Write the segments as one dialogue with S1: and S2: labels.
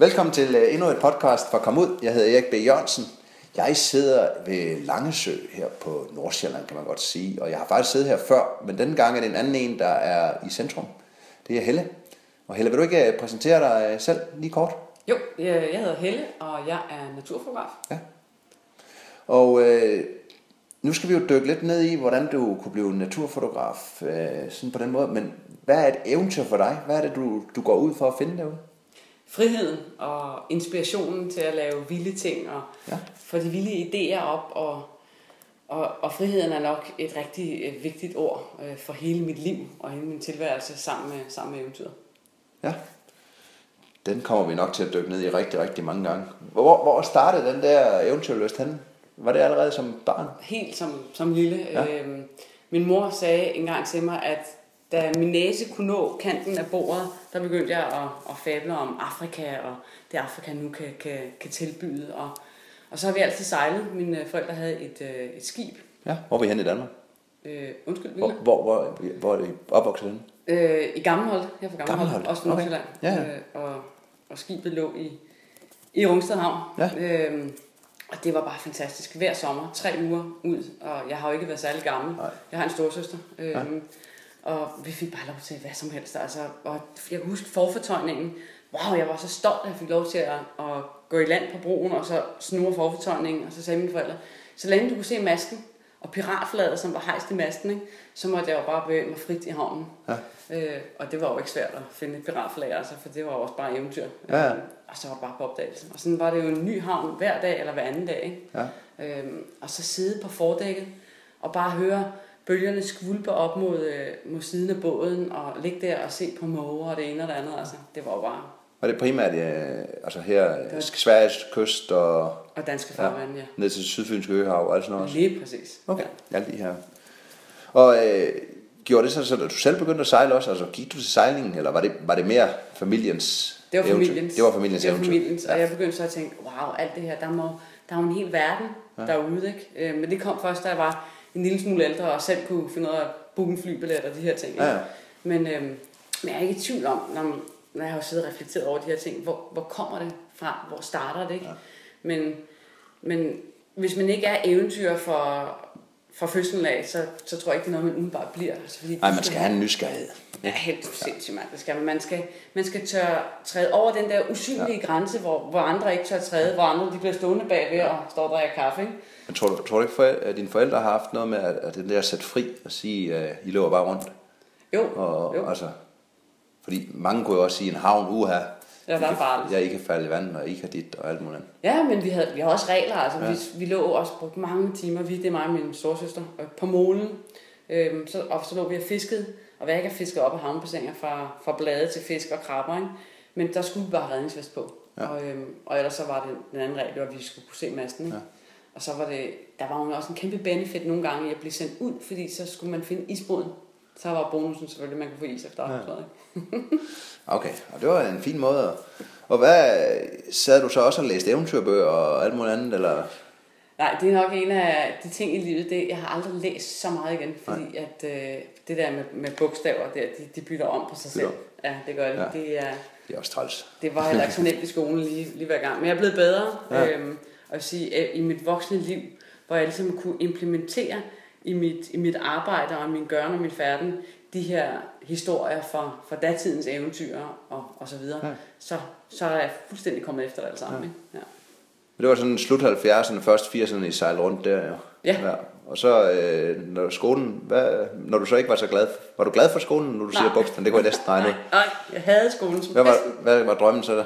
S1: Velkommen til øh, endnu et podcast fra Kom Ud. Jeg hedder Erik B. Jørgensen. Jeg sidder ved Langesø her på Nordsjælland, kan man godt sige. Og jeg har faktisk siddet her før, men denne gang er det en anden en, der er i centrum. Det er Helle. Og Helle, vil du ikke øh, præsentere dig øh, selv lige kort?
S2: Jo, jeg jeg hedder Helle, og jeg er naturfotograf.
S1: Ja. Og øh, nu skal vi jo dykke lidt ned i, hvordan du kunne blive naturfotograf, øh, sådan på den måde. Men hvad er et eventyr for dig? Hvad er det, du, du går ud for at finde derude?
S2: Friheden og inspirationen til at lave vilde ting og
S1: Ja.
S2: få de vilde idéer op. Og, og, og friheden er nok et rigtig øh, vigtigt ord øh, for hele mit liv og hele min tilværelse sammen med, sammen med eventyret.
S1: Ja. Den kommer vi nok til at dykke ned i rigtig, rigtig mange gange. Hvor, hvor startede den der eventyrlyst henne? Var det allerede som barn?
S2: Helt som, som lille.
S1: Ja.
S2: Øhm, min mor sagde engang til mig, at da min næse kunne nå kanten af bordet, der begyndte jeg at, at fable om Afrika, og det Afrika nu kan, kan, kan tilbyde. Og, og så har vi altid sejlet. Mine forældre havde et, øh, et skib.
S1: Ja. Hvor er vi henne i Danmark?
S2: Øh, undskyld,
S1: Hvor,
S2: Ville.
S1: hvor, hvor, hvor er det opvokset henne?
S2: Øh, I Gammelhold, her fra Gammelhold,
S1: Gammelholt,
S2: også fra
S1: okay.
S2: Nordsjælland.
S1: Ja, ja.
S2: Øh, og, og skibet lå i, i Rungsted Havn.
S1: Ja.
S2: Øhm, og det var bare fantastisk. Hver sommer, tre uger ud, og jeg har jo ikke været særlig gammel.
S1: Nej.
S2: Jeg har en storsøster. Øhm, Og vi fik bare lov til hvad som helst. Altså, og jeg kan huske forfortøjningen. Wow, jeg var så stolt, at jeg fik lov til at, at gå i land på broen, og så snurre forfortøjningen. Og så sagde mine forældre, så længe du kunne se masken, og piratflaget, som var hejst i masten, ikke, så måtte jeg jo bare bevæge mig frit i havnen.
S1: Ja.
S2: Øh, og det var jo ikke svært at finde et piratflag, altså, for det var jo også bare eventyr.
S1: Ja.
S2: Øh, og så var det bare på opdagelse. Og sådan var det jo en ny havn hver dag eller hver anden dag. Ikke?
S1: Ja.
S2: Øhm, og så sidde på fordækket og bare høre bølgerne skvulpe op mod, øh, mod siden af båden og ligge der og se på måger og det ene og det andet. Altså, det var jo bare
S1: Og det er primært øh, altså her øh, Sveriges kyst og
S2: og danske
S1: Ja.
S2: farvand, ja.
S1: ned til Sydfynske Øhav og alt sådan noget også.
S2: Lige præcis.
S1: Okay. Alt de her. Og øh, gjorde det så, at du selv begyndte at sejle også? Altså gik du til sejlingen, eller var det, var det mere familiens
S2: Det var
S1: eventyr?
S2: familiens.
S1: Det var familiens
S2: det var
S1: eventyr.
S2: familiens, og
S1: Ja.
S2: jeg begyndte så at tænke, wow, alt det her, der, må, der er jo en hel verden ja. derude, ikke? Øh, Men det kom først, da jeg var en lille smule ældre, og selv kunne finde ud af at booke en flybillet og de her ting. ikke?
S1: Ja.
S2: Men, øhm, men jeg er ikke i tvivl om, når, man- når jeg har siddet og reflekteret over de her ting, hvor, hvor kommer det fra? Hvor starter det, ikke? Ja. Men, men hvis man ikke er eventyr for, fra fødslen af, så, så tror jeg ikke, det er noget, man umiddelbart bliver. Altså, fordi
S1: Nej, man skal have en nysgerrighed.
S2: Ja, helt sindssygt, mand. Det skal man. Man skal, man skal tør træde over den der usynlige ja. grænse, hvor, hvor andre ikke tør træde, hvor andre de bliver stående bagved ja. og står og drikker kaffe. Ikke?
S1: Men tror du, tror du ikke, at dine forældre har haft noget med, at, at den der sætte fri og sige, at I løber bare rundt?
S2: Jo,
S1: Og,
S2: jo.
S1: altså, fordi mange kunne jo også sige, en havn, uha,
S2: Ja, der er farligt.
S1: Ja, I kan falde i vandet, og I kan dit, og alt muligt andet.
S2: Ja, men vi, havde, vi har også regler. Altså,
S1: Ja.
S2: vi, vi lå også brugt mange timer, vi, det er mig og min storsøster, øh, på målen. Øhm, så, og så lå vi og fiskede, og hvad ikke har fisket op af havnebassiner fra, fra blade til fisk og krabber. Ikke? Men der skulle vi bare redningsvest på.
S1: Ja.
S2: Og, øhm, og ellers så var det den anden regel, at vi skulle kunne se masten. Ikke?
S1: Ja.
S2: Ja. Og så var det, der var jo også en kæmpe benefit nogle gange i at blive sendt ud, fordi så skulle man finde isbåden. Så var bonusen selvfølgelig, at man kunne få is efter
S1: Ja. Okay, og det var en fin måde. Og hvad, sad du så også og læste eventyrbøger og alt muligt andet, eller?
S2: Nej, det er nok en af de ting i livet, det, jeg har aldrig læst så meget igen, fordi at øh, det der med, med bogstaver, der, de, de bytter om på sig selv. Ja, det gør det.
S1: Ja.
S2: Det, er,
S1: Det er også træls.
S2: det var heller ikke så nemt i skolen lige, lige hver gang, men jeg er blevet bedre.
S1: Ja.
S2: Øhm, og sige, at i mit voksne liv, hvor jeg ligesom kunne implementere i mit, i mit arbejde og min gørne og min færden, de her historier fra, fra datidens eventyr og, og så videre,
S1: Ja.
S2: ja. så, så er jeg fuldstændig kommet efter det alt sammen.
S1: Ja.
S2: Ja. Ja.
S1: Men det var sådan slut 70'erne, først 80'erne, I sejlede rundt der, jo.
S2: Ja.
S1: Og så, øh, når skolen, hvad, når du så ikke var så glad, var du glad for skolen, når du siger
S2: Nej.
S1: bogstaven? Det kunne jeg næsten regne.
S2: Nej, nej, jeg havde skolen som
S1: Hvad var, hvad var drømmen så, der,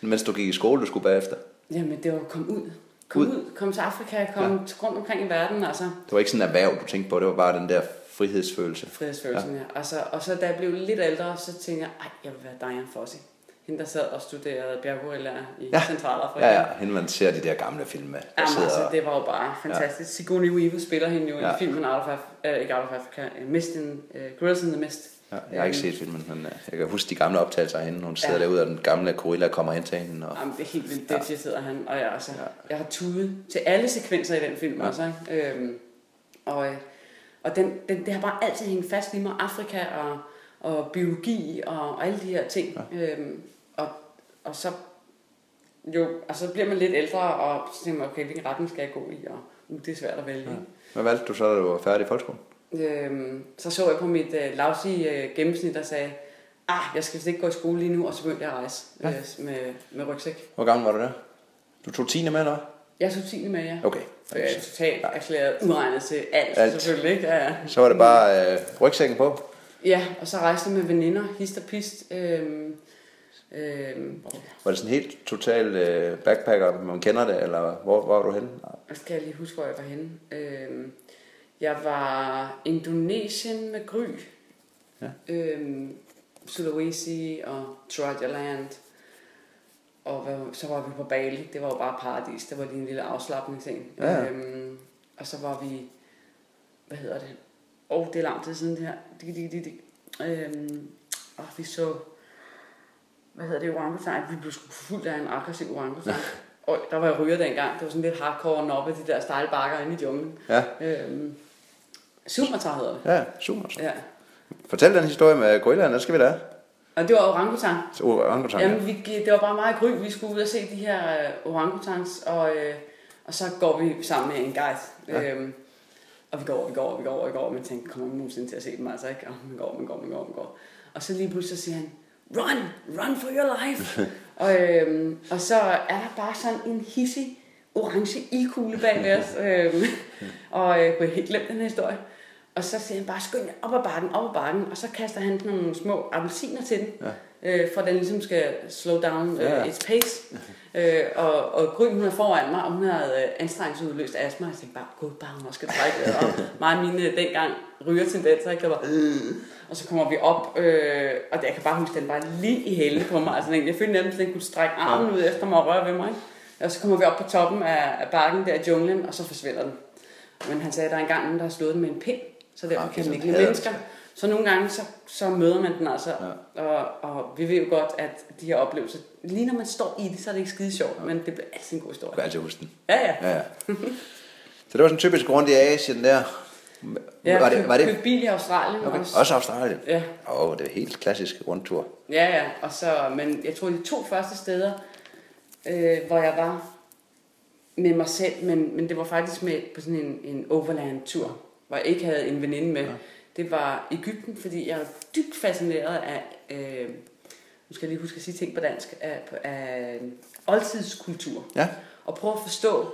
S1: mens du gik i skole, du skulle bagefter?
S2: Jamen, det var at komme ud. Kom
S1: Ud.
S2: ud, kom til Afrika, kom
S1: Ja.
S2: ja. rundt omkring i verden, altså
S1: Det var ikke sådan en erhverv, du tænkte på, det var bare den der frihedsfølelse.
S2: frihedsfølelsen, ja. ja. Og, så, og så da jeg blev lidt ældre, så tænkte jeg, ej, jeg vil være Diane Fossey. Hende, der sad og studerede bjerggorillaer i
S1: Ja.
S2: ja. Centralafrika.
S1: Ja, ja, hende man ser de der gamle film med.
S2: Jamen,
S1: sidder,
S2: altså, det var jo bare fantastisk. Ja. Sigourney Weaver spiller hende jo
S1: Ja.
S2: ja. i filmen Out of Africa, uh, ikke Out of Africa, uh, Mist in, uh, Gorillas in the Mist.
S1: ja, jeg har ikke set filmen, men øh, jeg kan huske de gamle optagelser af hende. Hun sidder ja.
S2: Ja.
S1: derude, og den gamle gorilla kommer hen til hende. Og,
S2: Jamen, det er helt vildt, det ja. sidder han. Og jeg, altså,
S1: Ja.
S2: ja. jeg har tudet til alle sekvenser i den film
S1: Ja.
S2: ja. også. Ikke? Øhm, og øh, og den, den, det har bare altid hængt fast i mig. Afrika og, og biologi og, og alle de her ting. Ja. Øhm, og, og så jo, og så bliver man lidt ældre, og så tænker man, okay, hvilken retning skal jeg gå i, og uh, det er svært at vælge. Ja.
S1: Hvad valgte du så, da du var færdig i folkeskolen?
S2: Øhm, så så jeg på mit øh, lavsige øh, gennemsnit og sagde, ah, jeg skal vist ikke gå i skole lige nu, og så begyndte jeg at rejse
S1: Ja.
S2: øh, med, med rygsæk.
S1: Hvor gammel var du der? Du tog 10. med, eller?
S2: Jeg tog 10. med, ja.
S1: Okay.
S2: Jeg er totalt erklæret uregnet til alt,
S1: Alt.
S2: selvfølgelig, ikke? Ja.
S1: Så var det bare øh, rygsækken på.
S2: ja, og så rejste med veninder, hist og pist. Øhm, øhm,
S1: Var det sådan helt total øh, backpacker, man kender det, eller hvor, hvor var du henne?
S2: Jeg skal lige huske, hvor jeg var henne. Øhm, jeg var Indonesien med Gry.
S1: Ja.
S2: Øhm, Sulawesi og Swaziland. Og hvad, så var vi på Bali. Det var jo bare paradis. Det var lige en lille afslappningsting.
S1: Ja.
S2: Øhm, og så var vi... Hvad hedder det? Åh, oh, det er lang tid siden det her. Dik, dik, dik, dik. Øhm, og vi så... Hvad hedder det? Orangutan. Vi blev sgu forfulgt af en aggressiv orangutan. Og der var jeg ryger dengang. Det var sådan lidt hardcore oppe de der stejle bakker inde i junglen.
S1: Ja,
S2: Øhm, Sumatra hedder det.
S1: ja, super.
S2: Ja.
S1: Fortæl den historie med gorillaen, der skal vi da.
S2: Og det var orangutan.
S1: Så orangutan.
S2: Jamen, vi, gik- det var bare meget gry. Vi skulle ud og se de her øh, orangutans, og, øh, og så går vi sammen med en guide.
S1: Ja.
S2: Ja. Øhm, og vi går, vi går, vi går, vi går, og man tænker, kommer vi nogensinde til at se dem altså ikke? Og man går, man går, man går, man går. Og så lige pludselig så siger han, run, run for your life. og, øhm, og så er der bare sådan en hissig orange ildkugle bag ved os. øhm, og øh, jeg helt glemme den her historie. Og så siger han bare, skynd jer op ad bakken, op ad bakken. Og så kaster han sådan nogle små appelsiner til den.
S1: Ja.
S2: Øh, for at den ligesom skal slow down øh,
S1: Ja,
S2: its pace. øh, og, og Gry, hun er foran mig, og hun havde øh, anstrengelsesudløst astma. Jeg tænkte bare, gud, bare hun også skal trække. Og mig og mine dengang rygertendenser, ikke? Jeg var, øh. Og så kommer vi op, øh, og jeg kan bare huske, den var lige i hælene på mig. Altså, jeg følte nærmest, at den kunne strække armen ud efter mig og røre ved mig. Ikke? Og så kommer vi op på toppen af, af bakken der i junglen, og så forsvinder den. Men han sagde, at der er engang nogen, der har slået den med en pind, så derfor kan den ikke lide mennesker. Så nogle gange, så, så møder man den altså.
S1: Ja.
S2: Og, og vi ved jo godt, at de her oplevelser, lige når man står i det, så er det ikke skide sjovt, men det bliver altid en god
S1: Du
S2: historie.
S1: kan altid huske den.
S2: Ja, ja.
S1: Ja, ja. Så det var sådan typisk rundt i Asien der.
S2: Ja,
S1: var det, var det
S2: bil i Australien
S1: okay.
S2: også.
S1: også Australien?
S2: Ja,
S1: Åh, oh, det er helt klassisk rundtur.
S2: ja, ja. Og så, men jeg tror, de to første steder, øh, hvor jeg var med mig selv, men, men det var faktisk med på sådan en, en overland-tur, hvor jeg ikke havde en veninde med. Ja. Det var Ægypten, fordi jeg er dybt fascineret af, øh, nu skal jeg lige huske at sige ting på dansk, af, af oldtidskultur.
S1: Ja,
S2: og prøve at forstå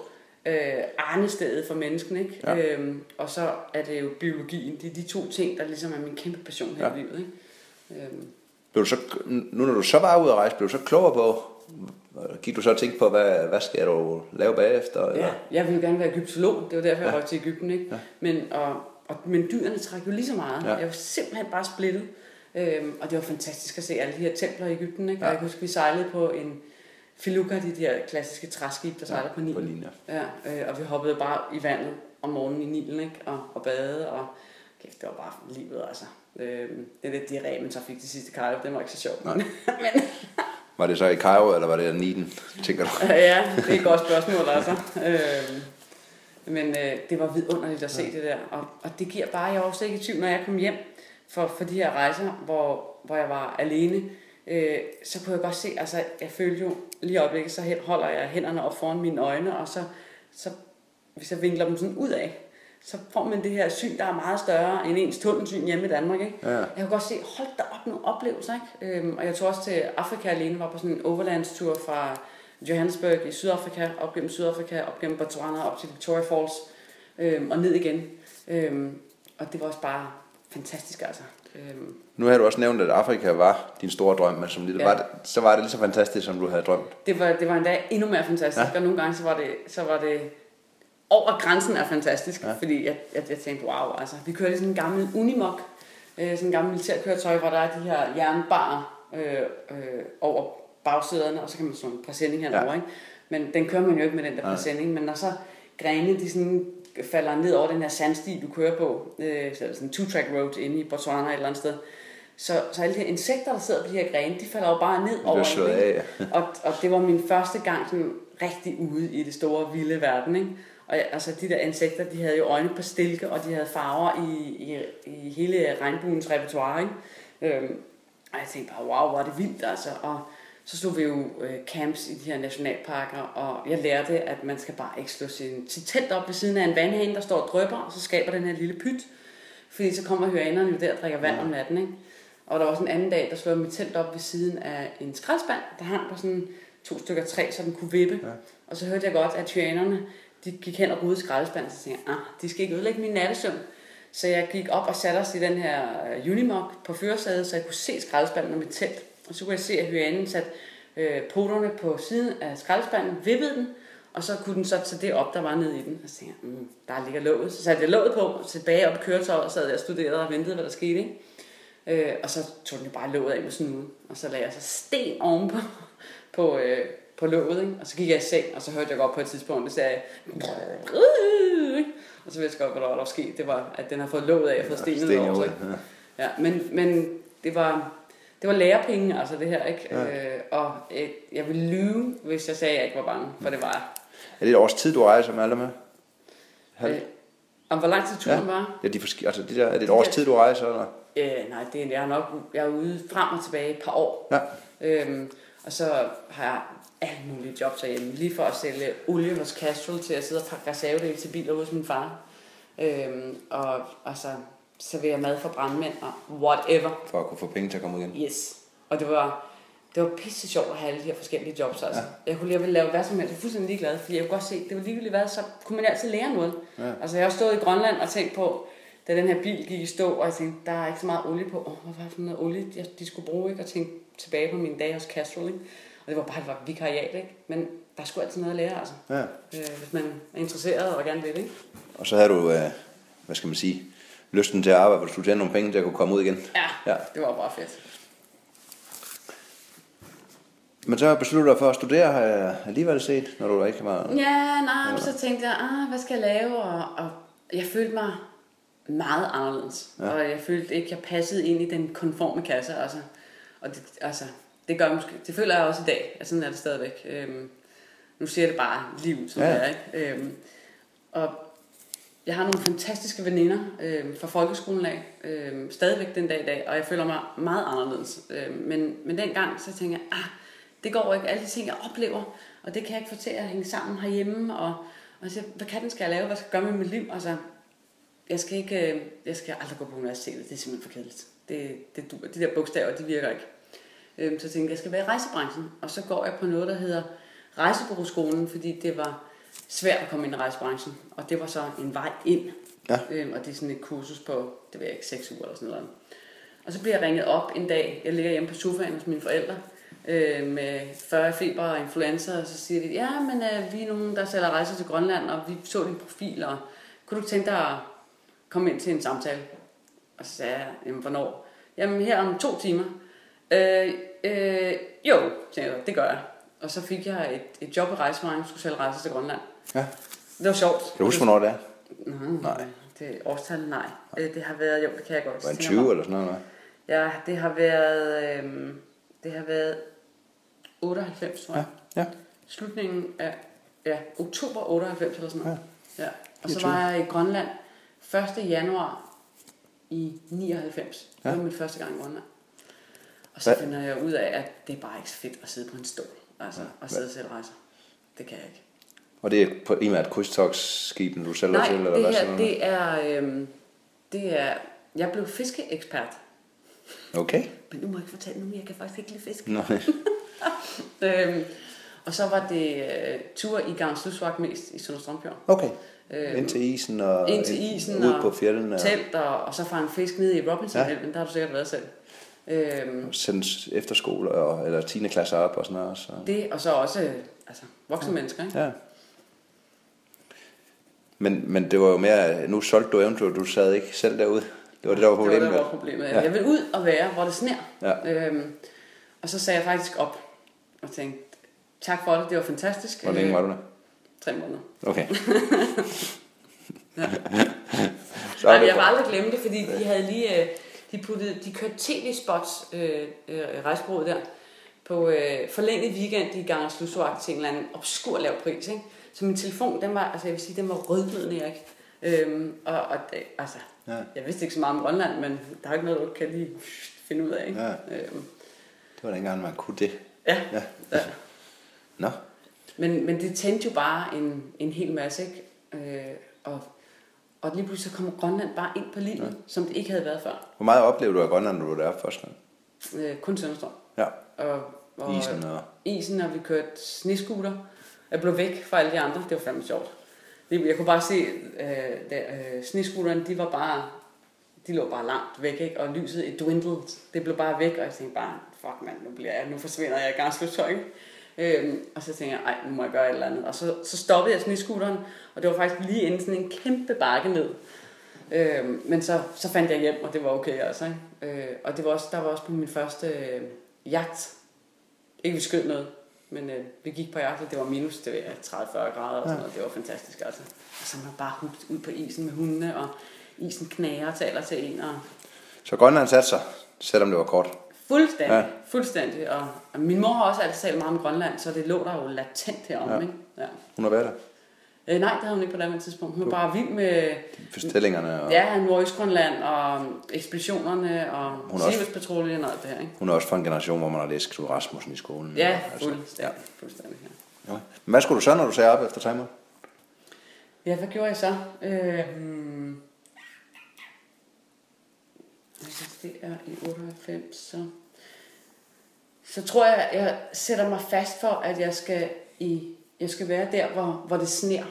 S2: øh, arnestedet for mennesken, ikke?
S1: Ja.
S2: Øhm, og så er det jo biologien. Det er de to ting, der ligesom er min kæmpe passion her
S1: Ja.
S2: i livet, ikke? Øhm,
S1: blev du så, nu når du så var ude at rejse, blev du så klogere på, gik du så og tænkte på, hvad, hvad skal du lave bagefter? Eller?
S2: ja, jeg ville jo gerne være egyptolog. Det var derfor, jeg røg til Ægypten, ikke?
S1: Ja.
S2: Men, og, og, men dyrene træk jo lige så meget.
S1: Ja.
S2: Jeg var simpelthen bare splittet. Øhm, og det var fantastisk at se alle de her templer i Ægypten, ikke?
S1: Ja.
S2: Og jeg kan huske, vi sejlede på en filuka, de der klassiske træskib, der sejler på Nilen.
S1: På linje.
S2: Ja, øh, og vi hoppede bare i vandet om morgenen i Nilen, ikke? Og, og badede, og kæft, det var bare livet, altså. Øh, det er lidt diarré, men så fik de sidste Cairo, det var ikke så.
S1: Nej.
S2: Men, men
S1: Var det så i Cairo, eller var det i Niden, tænker du?
S2: ja, det er et godt spørgsmål, altså. Øh, men øh, det var vidunderligt at se ja. det der, og, og det giver bare, jeg var også ikke i tvivl, når jeg kom hjem for, for de her rejser, hvor, hvor jeg var alene, øh, så kunne jeg godt se, altså jeg følte jo lige i øjeblikket, så holder jeg hænderne op foran mine øjne, og så, så hvis jeg vinkler dem sådan ud af, så får man det her syn, der er meget større end ens tunnelsyn hjemme i Danmark. Ikke?
S1: Ja.
S2: Jeg kunne godt se, hold da op nogle oplevelser. Ikke? Øhm, og jeg tog også til Afrika alene, var på sådan en overlandstur fra Johannesburg i Sydafrika, op gennem Sydafrika, op gennem Botswana, op til Victoria Falls, øhm, og ned igen. Øhm, og det var også bare fantastisk altså. Øhm,
S1: Nu har du også nævnt, at Afrika var din store drøm, men som lille,
S2: Ja.
S1: var det, så var det lige så fantastisk, som du havde drømt.
S2: det, var, det var endda endnu mere fantastisk,
S1: Ja.
S2: ja. og nogle gange så var det, så var det over grænsen af fantastisk,
S1: Ja.
S2: ja. fordi jeg, jeg, jeg tænkte, wow, altså, vi kørte i sådan en gammel Unimog, øh, sådan en gammel militærkøretøj, hvor der er de her jernbarer øh, øh, over bagsæderne, og så kan man sådan en præsending henover,
S1: Ja.
S2: ja. ikke? Men den kører man jo ikke med den der præsending, men når så grene, de sådan falder ned over den her sandsti, du kører på, øh, så er sådan en two-track road inde i Botswana et eller andet sted, så, så alle de her insekter, der sidder på de her grene, de falder jo bare ned over
S1: slået af.
S2: og, og det var min første gang sådan rigtig ude i det store, vilde verden. Ikke? Og altså, de der insekter, de havde jo øjne på stilke, og de havde farver i, i, i hele regnbuens repertoire. Ikke? Øhm, og jeg tænkte bare, wow, hvor er det vildt, altså. Og så stod vi jo øh, camps i de her nationalparker, og jeg lærte, at man skal bare ikke slå sin, sit telt op ved siden af en vandhane, der står og drøber, og så skaber den her lille pyt. Fordi så kommer hyænerne jo der og drikker vand om natten, ikke? Og der var også en anden dag, der slog jeg mit telt op ved siden af en skraldspand, der hang på sådan to stykker træ, så den kunne vippe. Ja. Og så hørte jeg godt, at hyænerne, de gik hen og rydde skraldespanden, så tænkte jeg, ah, de skal ikke ødelægge min nattesøvn. Så jeg gik op og satte os i den her øh, Unimog på førersædet, så jeg kunne se skraldespanden med mit telt. Og så kunne jeg se, at hyanen satte øh, poterne på siden af skraldespanden, vippede den, og så kunne den så tage det op, der var nede i den. Og så tænkte jeg, mm, der ligger låget. Så satte jeg låget på, tilbage op i køretøjet, og sad der og studerede og ventede, hvad der skete. Ikke? Øh, og så tog den jo bare låget af med snuden. Og så lagde jeg så sten ovenpå på, øh, på låget. Ikke? Og så gik jeg i seng, og så hørte jeg godt på et tidspunkt, det sagde, og så vidste jeg godt, hvad der var der sket. Det var, at den har fået låget af og fået stenet
S1: sten
S2: over sig. Ja, men, men det var, det var lærepenge, altså det her, ikke?
S1: Ja.
S2: Øh, og øh, jeg ville lyve, hvis jeg sagde, at jeg ikke var bange, for det var jeg.
S1: Er det et års tid, du rejser med alle med? Halv?
S2: Øh, om hvor lang tid turen
S1: Ja.
S2: var?
S1: Ja, de forske- altså, det der, er det et
S2: De
S1: års
S2: der-
S1: tid, du rejser, eller?
S2: Øh, nej, det er, jeg er nok jeg er ude frem og tilbage et par år.
S1: Ja.
S2: Øhm, og så har jeg alle mulige jobs herhjemme. Lige for at sælge olie hos Castrol til at sidde og pakke reservedele til biler hos min far. Øhm, og altså servere mad for brandmænd og whatever.
S1: For at kunne få penge til at komme igen.
S2: Yes. Og det var, det var pisse sjovt at have alle de her forskellige jobs. Altså. Ja. Jeg kunne lige lave hvad som helst. Jeg er fuldstændig ligeglad, fordi jeg kunne godt se, det var ligegyldigt hvad, så kunne man altid lære noget.
S1: Ja.
S2: Altså jeg har stået i Grønland og tænkt på, da den her bil gik i stå, og jeg tænkte, der er ikke så meget olie på. Åh, hvad var det for noget olie, jeg- de skulle bruge, ikke? Og tænkte tilbage på mine dage hos Castrol, ikke? Og det var bare det var vikariat, ikke? Men der er sgu altid noget at lære, altså.
S1: Ja.
S2: Øh, hvis man er interesseret og gerne vil, ikke?
S1: Og så havde du, øh, hvad skal man sige, lysten til at arbejde, hvor du skulle tjene nogle penge til at kunne komme ud igen.
S2: Ja,
S1: Ja.
S2: det var bare fedt.
S1: Men så besluttede du dig for at studere, har jeg alligevel set, når du ikke var...
S2: Ja, nej, men så tænkte jeg, ah, hvad skal jeg lave? Og, og jeg følte mig meget anderledes. Ja. Og jeg følte ikke, jeg passede ind i den konforme kasse. Altså. Og det, altså, det, gør måske, det føler jeg også i dag, at sådan er det stadigvæk. Øhm, nu siger det bare ud, som
S1: Ja.
S2: det er. Ikke? Øhm, og jeg har nogle fantastiske veninder øhm, fra folkeskolen af, øhm, stadigvæk den dag i dag, og jeg føler mig meget anderledes. Øhm, men, men dengang, så tænker jeg, ah, det går ikke, alle de ting, jeg oplever, og det kan jeg ikke få til at hænge sammen herhjemme, og, og så, hvad kan den skal jeg lave, hvad skal jeg gøre med mit liv? Altså, jeg skal ikke, øh, jeg skal aldrig gå på universitetet, det er simpelthen for kedeligt. Det, det, dur- de der bogstaver, de virker ikke. Øhm, så jeg tænkte, jeg skal være i rejsebranchen, og så går jeg på noget, der hedder Rejsebureauskolen, fordi det var svært at komme ind i rejsebranchen, og det var så en vej ind.
S1: Ja.
S2: Øhm, og det er sådan et kursus på, det ved jeg ikke, 6 uger eller sådan noget. Og så bliver jeg ringet op en dag, jeg ligger hjemme på sofaen hos mine forældre, øh, med 40 feber og influenza, og så siger de, ja, men øh, vi er nogen, der sælger rejser til Grønland, og vi så din profil, og kunne du tænke dig at komme ind til en samtale? Og så sagde jeg, jamen hvornår? Jamen her om to timer. Øh, øh, jo, tænkte jeg, det gør jeg. Og så fik jeg et, et job i rejsebranchen, skulle sælge rejser til Grønland.
S1: Ja.
S2: Det var sjovt.
S1: Kan du huske, hvornår det er?
S2: Nej,
S1: Nej.
S2: det er årstal, nej. Øh, Det har været, jo, det kan jeg godt.
S1: Var det
S2: tænke mig
S1: 20 eller sådan noget? nej?
S2: Ja, det har været, øhm, det har været 98, tror jeg.
S1: Ja. ja.
S2: Slutningen af, ja, oktober 98 eller sådan noget. Ja. ja. Og så
S1: 24.
S2: var jeg i Grønland 1. januar i 99.
S1: Ja.
S2: Det var min første gang i Grønland. Og så finder jeg ud af, at det er bare ikke så fedt at sidde på en stol. Altså, og sidde og sætte rejser. Det kan jeg ikke.
S1: Og det er primært krydstogsskibene, du sælger
S2: Nej,
S1: til, eller
S2: det
S1: hvad
S2: her,
S1: sådan
S2: det er, øhm, det er, jeg blev fiskeekspert.
S1: Okay.
S2: Men nu må jeg ikke fortælle nu, jeg kan faktisk ikke lide fisk.
S1: Nej.
S2: Øhm, og så var det øh, tur i Gang Slusvagt mest i Sønder Strømfjord.
S1: Okay.
S2: Øhm,
S1: Ind til isen og
S2: ind til isen
S1: ud
S2: og
S1: på fjellene og
S2: telt, og, og så fange fisk ned i Robinson
S1: Ja.
S2: ja. der har du sikkert været selv. Øhm,
S1: sendes efterskole og, eller 10. klasse op og sådan noget. Så.
S2: det, og så også øh, altså, voksne mennesker, ikke?
S1: Ja. Men, men det var jo mere, nu solgte du eventuelt, du sad ikke selv derude. Det var det, der var
S2: Det var
S1: problemet.
S2: det, der
S1: vel?
S2: var problemet.
S1: Ja.
S2: Ja. Jeg vil ud og være, hvor det sner.
S1: Ja.
S2: Øhm, og så sagde jeg faktisk op og tænkte, tak for det, det var fantastisk.
S1: Hvor længe var du der?
S2: Tre måneder.
S1: Okay.
S2: Ja.
S1: Så
S2: Nej,
S1: det
S2: jeg vil aldrig glemme det, fordi de havde lige, øh, de, puttede, de kørte tv-spots, øh, øh, der, på øh, forlænget weekend i Gang og Slusvagt til en eller anden obskur lav pris, ikke? Så min telefon, den var, altså jeg vil sige, den var rødglødende, Erik. Øhm, og, og det, altså,
S1: Ja.
S2: jeg vidste ikke så meget om Grønland, men der er ikke noget, du kan lige finde ud af, ikke?
S1: Ja.
S2: Øhm,
S1: Det var dengang, man kunne det.
S2: Ja.
S1: Ja.
S2: ja.
S1: Nå,
S2: Men, men det tændte jo bare en, en hel masse, ikke? Øh, og, og lige pludselig så kommer Grønland bare ind på livet, ja. som det ikke havde været før.
S1: hvor meget oplevede du af Grønland, når du var der første gang?
S2: Øh, kun Sønderstrøm.
S1: Ja,
S2: Og, og
S1: isen og...
S2: isen, og vi kørte sneskuter. Jeg blev væk fra alle de andre. Det var fandme sjovt. Jeg kunne bare se, øh, der, øh, de var bare, de lå bare langt væk, ikke? og lyset it dwindled. Det blev bare væk, og jeg tænkte bare, fuck mand, nu, bliver jeg, nu forsvinder jeg i gangsluttøj. ikke? Øhm, og så tænkte jeg, ej, nu må jeg gøre et eller andet. Og så, så stoppede jeg snescooteren, og det var faktisk lige inden sådan en kæmpe bakke ned. Øhm, men så, så fandt jeg hjem, og det var okay altså. Ikke? Øh, og det var også, der var også på min første øh, jagt. Ikke vi skød noget, men øh, vi gik på jagt, og det var minus det var 30-40 grader og sådan noget. Det var fantastisk altså. Og så man bare hugt ud på isen med hundene, og isen knager og taler til en. Og
S1: Så Grønland satte sig, selvom det var kort.
S2: Fuldstændig,
S1: Ja.
S2: fuldstændig. Og, og, min mor har også altid talt meget om Grønland, så det lå der jo latent herom.
S1: Ja.
S2: Ikke? Ja.
S1: Hun har været der.
S2: Øh, nej, det havde hun ikke på det tidspunkt. Hun var bare vild med
S1: Forstillingerne, og
S2: ja, Nordøstgrønland og ekspeditionerne og Siriuspatruljen og alt det her. Ikke?
S1: hun er også fra en generation, hvor man har læst Knud Rasmussen i skolen.
S2: Ja,
S1: Altså,
S2: fuldstændig. Ja. fuldstændig ja.
S1: ja. Men hvad skulle du så, når du sagde op efter måneder?
S2: Ja, hvad gjorde jeg så? Øh, hmm. Hvis det er i 98, så... Så tror jeg, jeg sætter mig fast for, at jeg skal, i, jeg skal være der, hvor, hvor det sner.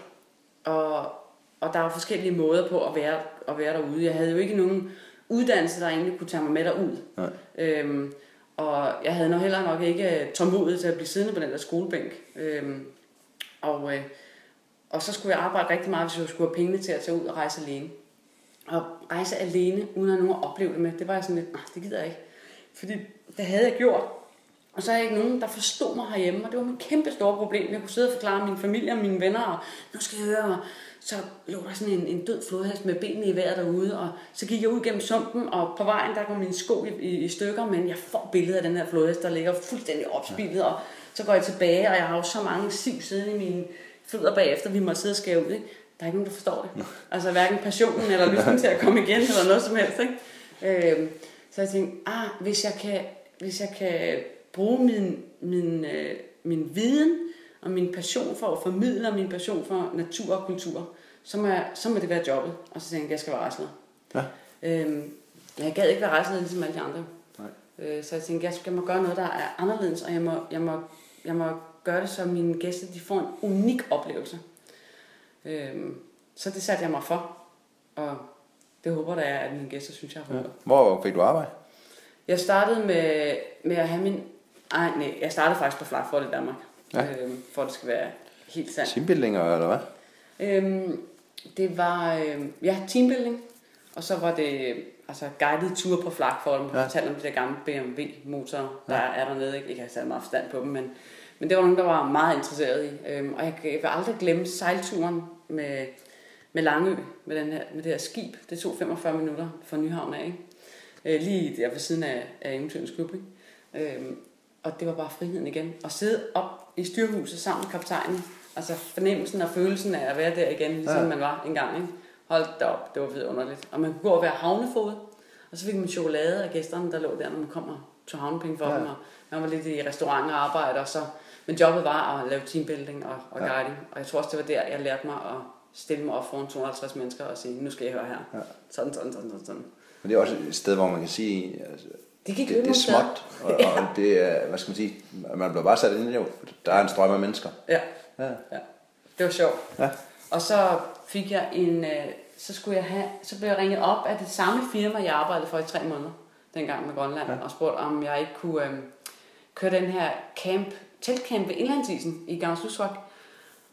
S2: Og, og der er forskellige måder på at være, at være derude. Jeg havde jo ikke nogen uddannelse, der egentlig kunne tage mig med derud.
S1: Nej.
S2: Øhm, og jeg havde nok heller nok ikke tålmodighed til at blive siddende på den der skolebænk. Øhm, og, øh, og så skulle jeg arbejde rigtig meget, hvis jeg skulle have pengene til at tage ud og rejse alene. Og rejse alene, uden at nogen at opleve det med, det var jeg sådan lidt, nej, det gider jeg ikke. Fordi det havde jeg gjort. Og så er jeg ikke nogen, der forstod mig herhjemme, og det var mit kæmpe store problem. Jeg kunne sidde og forklare min familie og mine venner, og nu skal jeg høre, og så lå der sådan en, en død flodhest med benene i vejret derude, og så gik jeg ud gennem sumpen, og på vejen, der går min sko i, i, i stykker, men jeg får billedet af den her flodhest, der ligger fuldstændig opspillet, og så går jeg tilbage, og jeg har jo så mange siv siddende i mine fødder bagefter, vi må sidde og skære ud, ikke? Der er ikke nogen, der forstår det. Altså hverken passionen eller lysten til at komme igen, eller noget som helst, ikke? Øhm, så jeg tænkte, ah, hvis jeg kan, hvis jeg kan bruge min, min, øh, min viden og min passion for at formidle og min passion for natur og kultur, så må, jeg, så må det være jobbet. Og så tænkte jeg, jeg skal være rejseleder.
S1: Ja.
S2: Øhm, jeg gad ikke være rejseleder ligesom alle de andre.
S1: Nej.
S2: Øh, så jeg tænkte, jeg skal må gøre noget, der er anderledes, og jeg må, jeg må, jeg må gøre det, så mine gæster de får en unik oplevelse. Øhm, så det satte jeg mig for, og det håber der er, at mine gæster synes, jeg har
S1: Ja. Hvor fik du arbejde?
S2: Jeg startede med, med at have min... Ej, nej, jeg startede faktisk på Flagfort i Danmark.
S1: Ja.
S2: Øhm, for at det skal være helt sandt.
S1: Teambuildinger, eller hvad?
S2: Øhm, det var, øhm, ja, teambuilding. Og så var det altså guided tour på Flagfort, hvor
S1: Ja.
S2: ja. fortalte om de der gamle BMW-motorer, der ja. er dernede. Ikke, ikke har jeg særlig meget forstand på dem, men, men det var nogen, der var meget interesseret i. Øhm, og jeg, jeg vil aldrig glemme sejlturen med, med Langø, med, den her, med det her skib. Det tog 45 minutter fra Nyhavn af, ikke? Øh, lige der ved siden af, af Eventyrens Klub. Ikke? Øhm, og det var bare friheden igen. At sidde op i styrhuset sammen med kaptajnen. Altså fornemmelsen og følelsen af at være der igen, ligesom
S1: Ja.
S2: man var engang. Ikke? Hold da op, det var vidunderligt. Og man kunne gå og være havnefod. Og så fik man chokolade af gæsterne, der lå der, når man kom og tog havnepenge for
S1: Ja.
S2: ja. dem. Og man var lidt i restaurant og arbejde. Og så, men jobbet var at lave teambuilding og, og
S1: Ja.
S2: guiding. Og jeg tror også, det var der, jeg lærte mig at stille mig op foran 250 mennesker og sige, nu skal I høre her.
S1: Ja.
S2: Sådan, sådan, sådan, sådan, sådan.
S1: Men det er også et sted, hvor man kan sige, altså,
S2: Det gik
S1: det, det er småt, og, og det er, hvad skal man sige, man bliver bare sat ind i det. Der er en strøm af mennesker.
S2: Ja,
S1: Ja.
S2: ja. Det var sjovt.
S1: Ja.
S2: Og så fik jeg en, øh, så skulle jeg have, så blev jeg ringet op af det samme firma, jeg arbejdede for i tre måneder, dengang med Grønland,
S1: Ja.
S2: ja. og spurgte, om jeg ikke kunne øh, køre den her camp, teltcamp ved Indlandsisen i Gammelslutskog.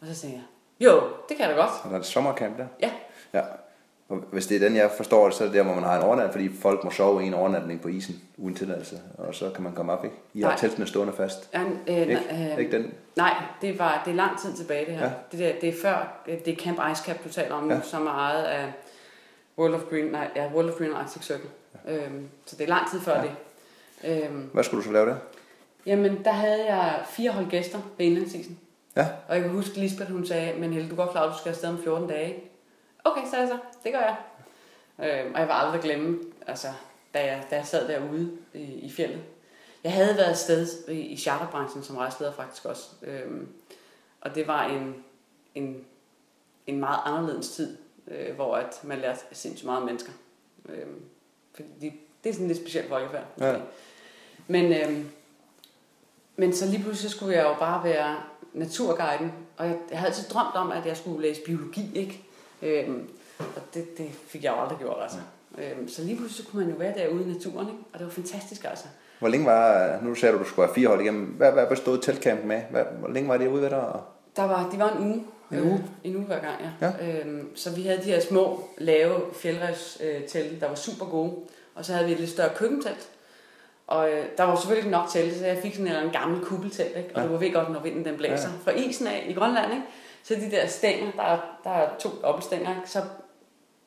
S2: Og så sagde jeg, jo, det kan jeg da godt.
S1: Og der er et sommercamp der.
S2: Ja,
S1: Ja. Hvis det er den, jeg forstår det, så er det der, hvor man har en overnatning, fordi folk må sove i en overnatning på isen, uden tilladelse, og så kan man komme op, ikke? I har
S2: Nej.
S1: teltene stående fast.
S2: jeg, øh,
S1: Ikke,
S2: øh,
S1: ikke den?
S2: Nej, det, var, det er lang tid tilbage det her.
S1: Ja.
S2: Ja. Det, der, det er før, det er Camp Ice Cap, du taler om
S1: Ja.
S2: nu, som er ejet af World of Green, nej, ja, World of Green Arctic Circle. Ja. Øhm, så det er lang tid før
S1: Ja.
S2: ja. det. Øhm,
S1: Hvad skulle du så lave der?
S2: Jamen, der havde jeg fire hold gæster ved indlandsisen.
S1: Ja.
S2: Og jeg kan huske, Lisbeth, hun sagde, men Helle, du godt klar, at du skal afsted om 14 dage. ikke?" Okay, sagde jeg så. Det gør jeg. Øhm, og jeg vil aldrig glemme, altså, da jeg, da jeg sad derude i, i fjellet. Jeg havde været afsted i, i charterbranchen som rejseleder faktisk også. Øhm, og det var en, en, en meget anderledes tid, øh, hvor at man lærte sindssygt meget om mennesker. Øhm, fordi det er sådan lidt specielt folkefærd.
S1: Ja.
S2: Men, øhm, men så lige pludselig skulle jeg jo bare være naturguiden, og jeg, jeg havde altid drømt om, at jeg skulle læse biologi, ikke? Øhm, og det, det fik jeg jo aldrig gjort, altså. Øhm, så lige pludselig så kunne man jo være derude i naturen, ikke? Og det var fantastisk, altså.
S1: Hvor længe var, nu sagde du, du skulle have fire hold igennem, hvad, hvad bestod teltcampen med? Hvad, hvor længe var det ude ved dig?
S2: Der var, de var en uge.
S1: En uge?
S2: Øh, en uge hver gang, ja.
S1: Ja.
S2: Øhm, så vi havde de her små, lave fjeldrevstelte, der var super gode. Og så havde vi et lidt større køkkentelt. Og øh, der var selvfølgelig ikke nok telte, så jeg fik sådan en eller anden gammel kuppeltelt, ikke? Og
S1: Ja.
S2: ja. du ved godt, når vinden den blæser.
S1: Ja.
S2: Fra isen af i Grønland, ikke? Så de der stænger, der, er- der er to dobbeltstænger, ikke? Så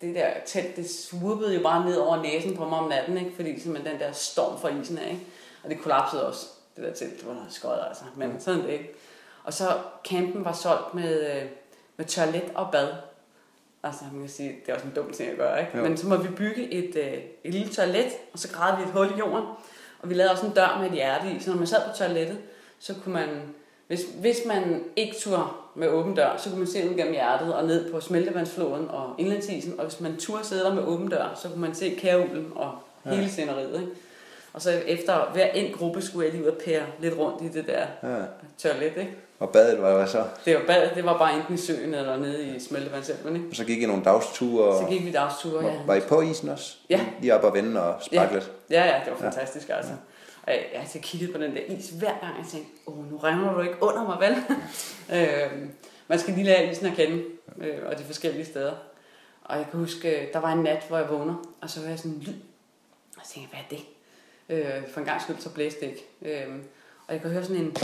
S2: det der telt, det svuppede jo bare ned over næsen på mig om natten, ikke? Fordi simpelthen den der storm fra isen af, ikke? Og det kollapsede også, det der telt. Det var skøjet, altså. Men
S1: Mm.
S2: sådan det ikke. Og så campen var solgt med, øh, med toilet og bad. Altså, man kan sige, det er også en dum ting at gøre, ikke?
S1: Jo.
S2: Men så må vi bygge et, øh, et lille toilet, og så gravede vi et hul i jorden. Og vi lavede også en dør med et hjerte i, så når man sad på toilettet, så kunne man, hvis, hvis man ikke turde med åben dør, så kunne man se ud gennem hjertet og ned på smeltevandsfloden og indlandsisen. Og hvis man turde sidde der med åben dør, så kunne man se kærulden og
S1: Ja.
S2: hele sceneriet, ikke? Og så efter hver en gruppe skulle jeg lige ud og pære lidt rundt i det der
S1: Ja.
S2: toilet, ikke?
S1: Og badet var hvad så?
S2: Det var, bad, det var bare enten i søen eller nede i smeltevandselven, ikke?
S1: Og så gik I nogle dagsture,
S2: Så
S1: og
S2: gik vi dagsture, ja.
S1: var, I på isen også?
S2: Ja.
S1: Lige op og vende og sparke lidt?
S2: Ja, ja, det var fantastisk, altså. Og jeg, jeg har kigget på den der is hver gang, og jeg tænkte, åh, nu revner du ikke under mig, vel? øhm, man skal lige lære isen at kende, øh, og de forskellige steder. Og jeg kan huske, øh, der var en nat, hvor jeg vågner, og så var jeg sådan en lyd. Og så tænkte jeg, hvad er det? Øh, for en gang skyld, så blæste det ikke. Øh, og jeg kan høre sådan en...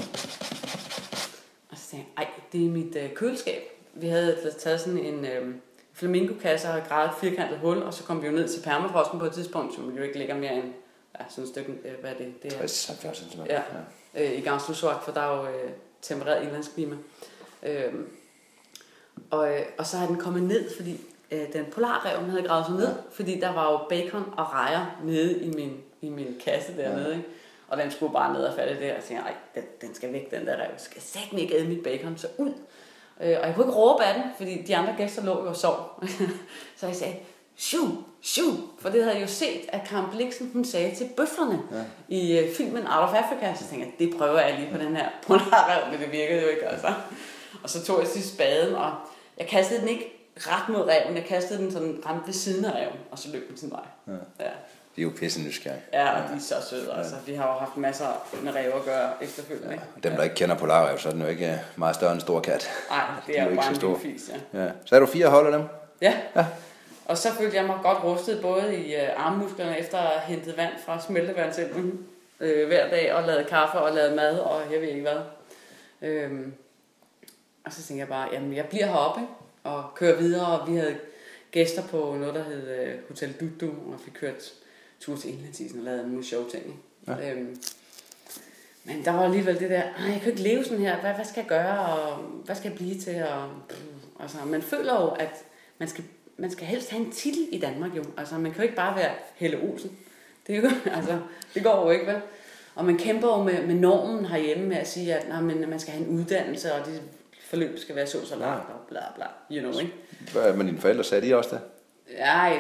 S2: Tænkte jeg, ej, det er mit øh, køleskab. Vi havde taget sådan en øh, flamingokasse og gravet et firkantet hul, og så kom vi jo ned til permafrosten på et tidspunkt, som jo ikke ligger mere end ja, sådan et stykke, øh, hvad er det? det er,
S1: 60-70 cm.
S2: Ja. øh, i Gamslusvagt, for der er jo øh, tempereret indlandsklima. Øh, og, øh, og så er den kommet ned, fordi øh, den polarreven havde gravet sig ned,
S1: Ja.
S2: fordi der var jo bacon og rejer nede i min, i min kasse dernede, ikke? Og den skulle bare ned og falde der, og tænkte, ej, den, den skal væk, den der rev. Skal sætte ikke æde mit bacon, så ud. Øh, og jeg kunne ikke råbe af den, fordi de andre gæster lå jo og sov. så jeg sagde, shoo, shoo, for det havde jeg jo set, at Karen Bliksen, hun sagde til bøflerne
S1: Ja.
S2: i øh, filmen Out of Africa, så tænkte jeg, det prøver jeg lige på den her polarrev, men det virkede jo ikke, altså. Og så tog jeg til spaden, og jeg kastede den ikke ret mod reven, jeg kastede den sådan ramt ved siden af reven, og så løb den sin vej.
S1: Ja.
S2: Ja.
S1: De er jo pisse nysgerrige.
S2: Ja, og de er så søde, altså. Vi har jo haft masser med ræve at gøre efterfølgende?
S1: Og dem, der ikke kender polarrev, så er den jo ikke øh, meget større end en stor kat.
S2: Nej,
S1: De
S2: det
S1: er
S2: er
S1: jo
S2: bare
S1: så
S2: en lille fis, ja.
S1: Ja. Så er du fire hold af dem?
S2: Ja.
S1: Ja.
S2: Og så følte jeg mig godt rustet både i øh, armmusklerne efter at have hentet vand fra smeltevandselven øh, hver dag og lavet kaffe og lavet mad og jeg ved ikke hvad. Øhm, og så tænkte jeg bare, jamen jeg bliver heroppe og kører videre og vi havde gæster på noget, der hed øh, Hotel Dudu og fik kørt tur til Indlandsisen og lavet en mulige sjove ting.
S1: Ja.
S2: Øhm, men der var alligevel det der, "Ej, jeg kan ikke leve sådan her, hvad, hvad skal jeg gøre, og hvad skal jeg blive til? Og, altså, man føler jo, at man skal, man skal helst have en titel i Danmark jo. Altså, man kan jo ikke bare være Helle Olsen. Det, er jo, altså, det går jo ikke, vel? Og man kæmper jo med, med normen herhjemme med at sige, at nej, men, man skal have en uddannelse, og det forløb skal være så så langt, og bla bla, you know, ikke?
S1: Hvad med dine forældre? Sagde de også det?
S2: Nej,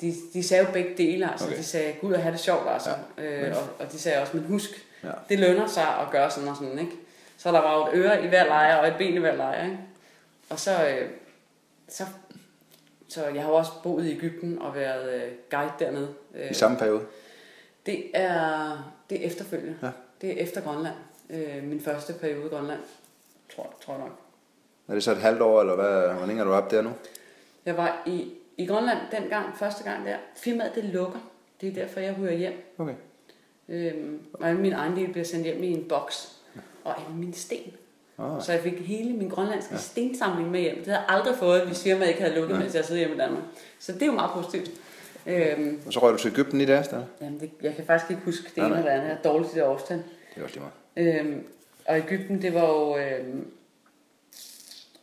S2: de, de sagde jo begge dele, altså.
S1: Okay.
S2: De sagde, gud at have det sjovt, altså.
S1: Ja.
S2: Øh, og, og de sagde også, men husk,
S1: Ja.
S2: det lønner sig at gøre sådan og sådan, ikke? Så der var jo et øre i hver lejr, og et ben i hver lejr, ikke? Og så, øh, så, så jeg har også boet i Ægypten og været øh, guide dernede. Øh,
S1: I samme periode?
S2: det er, det er efterfølgende.
S1: Ja.
S2: Det er efter Grønland. Øh, min første periode i Grønland, tror, tror jeg nok.
S1: Er det så et halvt år, eller hvad? Hvor længe er du op der nu?
S2: Jeg var i, i Grønland dengang, første gang der. Firmaet, det lukker. Det er derfor, jeg hører hjem.
S1: Okay.
S2: Øhm, og alle mine ejendele bliver sendt hjem i en boks. Og alle mine sten.
S1: Oh,
S2: Så jeg fik hele min grønlandske ja. stensamling med hjem. Det havde jeg aldrig fået, hvis firmaet ikke havde lukket,
S1: Nej.
S2: mens jeg sidder hjemme i Danmark. Så det er jo meget positivt. Øhm,
S1: og så røg du til Ægypten i deres, eller?
S2: jamen det, jeg kan faktisk ikke huske det
S1: Nej,
S2: ene eller andet. Jeg er dårlig til det årstal.
S1: Det er også lige meget.
S2: Øhm, og Ægypten, det var jo... Øhm,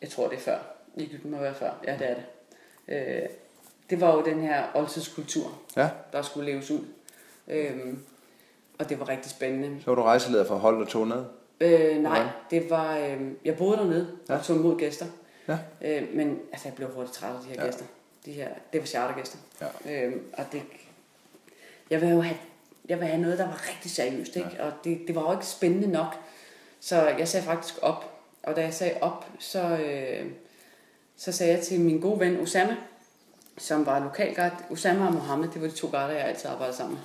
S2: jeg tror, det er før. Ægypten må være før. Ja, det er det. Øh, det var jo den her oldtidskultur,
S1: Ja.
S2: der skulle leves ud. Øhm, og det var rigtig spændende.
S1: Så var du rejseleder for hold og tog ned?
S2: Øh, nej, det var, øh, jeg boede dernede ja. og tog imod gæster.
S1: Ja.
S2: Øh, men altså, jeg blev hurtigt træt af de her ja. gæster. De her, det var chartergæster.
S1: Ja.
S2: Øh, og det, jeg vil jo have, jeg vil have noget, der var rigtig seriøst, ikke? Ja. og det, det var jo ikke spændende nok. Så jeg sagde faktisk op, og da jeg sagde op, så, øh, så sagde jeg til min gode ven Osama, som var lokalguide. Osama og Mohammed, det var de to guider, jeg altid arbejdede sammen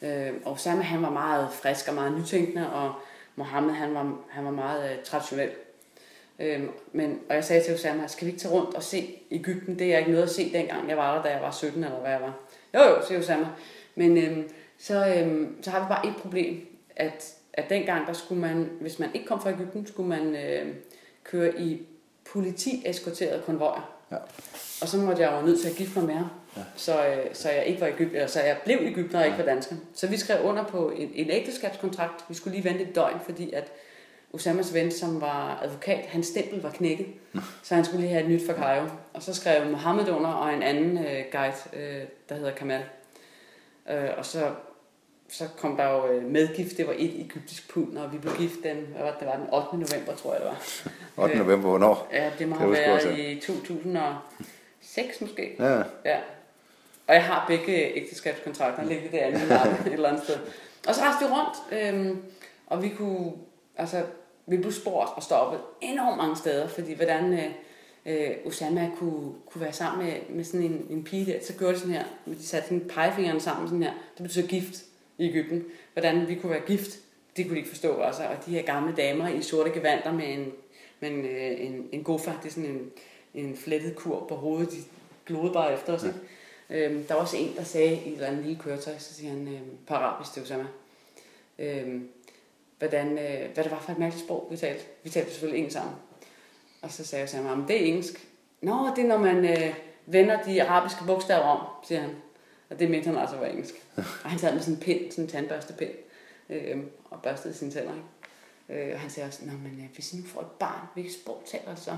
S2: med. Øh, og Osama, han var meget frisk og meget nytænkende, og Mohammed, han var, han var meget øh, traditionel. Øh, men, og jeg sagde til Osama, skal vi ikke tage rundt og se Ægypten? Det er ikke noget at se dengang, jeg var der, da jeg var 17 eller hvad jeg var. Jo jo, siger Osama. Men øh, så, øh, så har vi bare et problem, at, at dengang, der skulle man, hvis man ikke kom fra Ægypten, skulle man øh, køre i politi-eskorterede konvojer.
S1: Ja.
S2: Og så måtte jeg jo nødt til at gifte mig med ham. Ja. Så, øh, så jeg ikke var Egypt, eller så jeg blev Ægypter og ikke var dansker. Så vi skrev under på en, en ægteskabskontrakt. Vi skulle lige vente et døgn, fordi at Osamas ven, som var advokat, hans stempel var knækket. Så han skulle lige have et nyt for Cairo. Og så skrev Mohammed under, og en anden øh, guide, øh, der hedder Kamal. Øh, og så, så kom der jo øh, medgift, det var et egyptisk pund, og vi blev gift den, hvad var det, det var den 8. november, tror jeg det var.
S1: 8. november, hvornår?
S2: Ja, det må
S1: Kan
S2: have været i 2006 måske.
S1: Ja.
S2: Ja. Og jeg har begge ægteskabskontrakter liggende i min lappe et eller andet sted. Og så rejste vi rundt, øhm, og vi kunne, altså, vi blev spurgt og stoppet enormt mange steder, fordi hvordan øh, øh, Osama kunne, kunne være sammen med, med sådan en, en pige der, så gjorde de sådan her, de satte sådan pegefingeren sammen sådan her, det betyder gift i Ægypten. Hvordan vi kunne være gift, det kunne de ikke forstå, altså. Og de her gamle damer i sorte gevanter med en, med en, øh, en, en gofa, det er sådan en, en flettet kur på hovedet, de glodede bare efter os, ikke? Øhm, der var også en, der sagde i et eller andet lille køretøj, så siger han øh, på arabisk til Osama, øhm, hvordan, øh, hvad det var for et mærkeligt sprog, vi talte. Vi talte selvfølgelig engelsk sammen. Og så sagde Osama, men det er engelsk. Nå, det er når man øh, vender de arabiske bogstaver om, siger han. Og det mente han altså var engelsk. Og han sad med sådan en pind, sådan en tandbørstepind, øh, og børstede sine tænder. Ikke? Øh, og han sagde også, Nå, men øh, hvis nu får et barn, hvilket sprog taler så?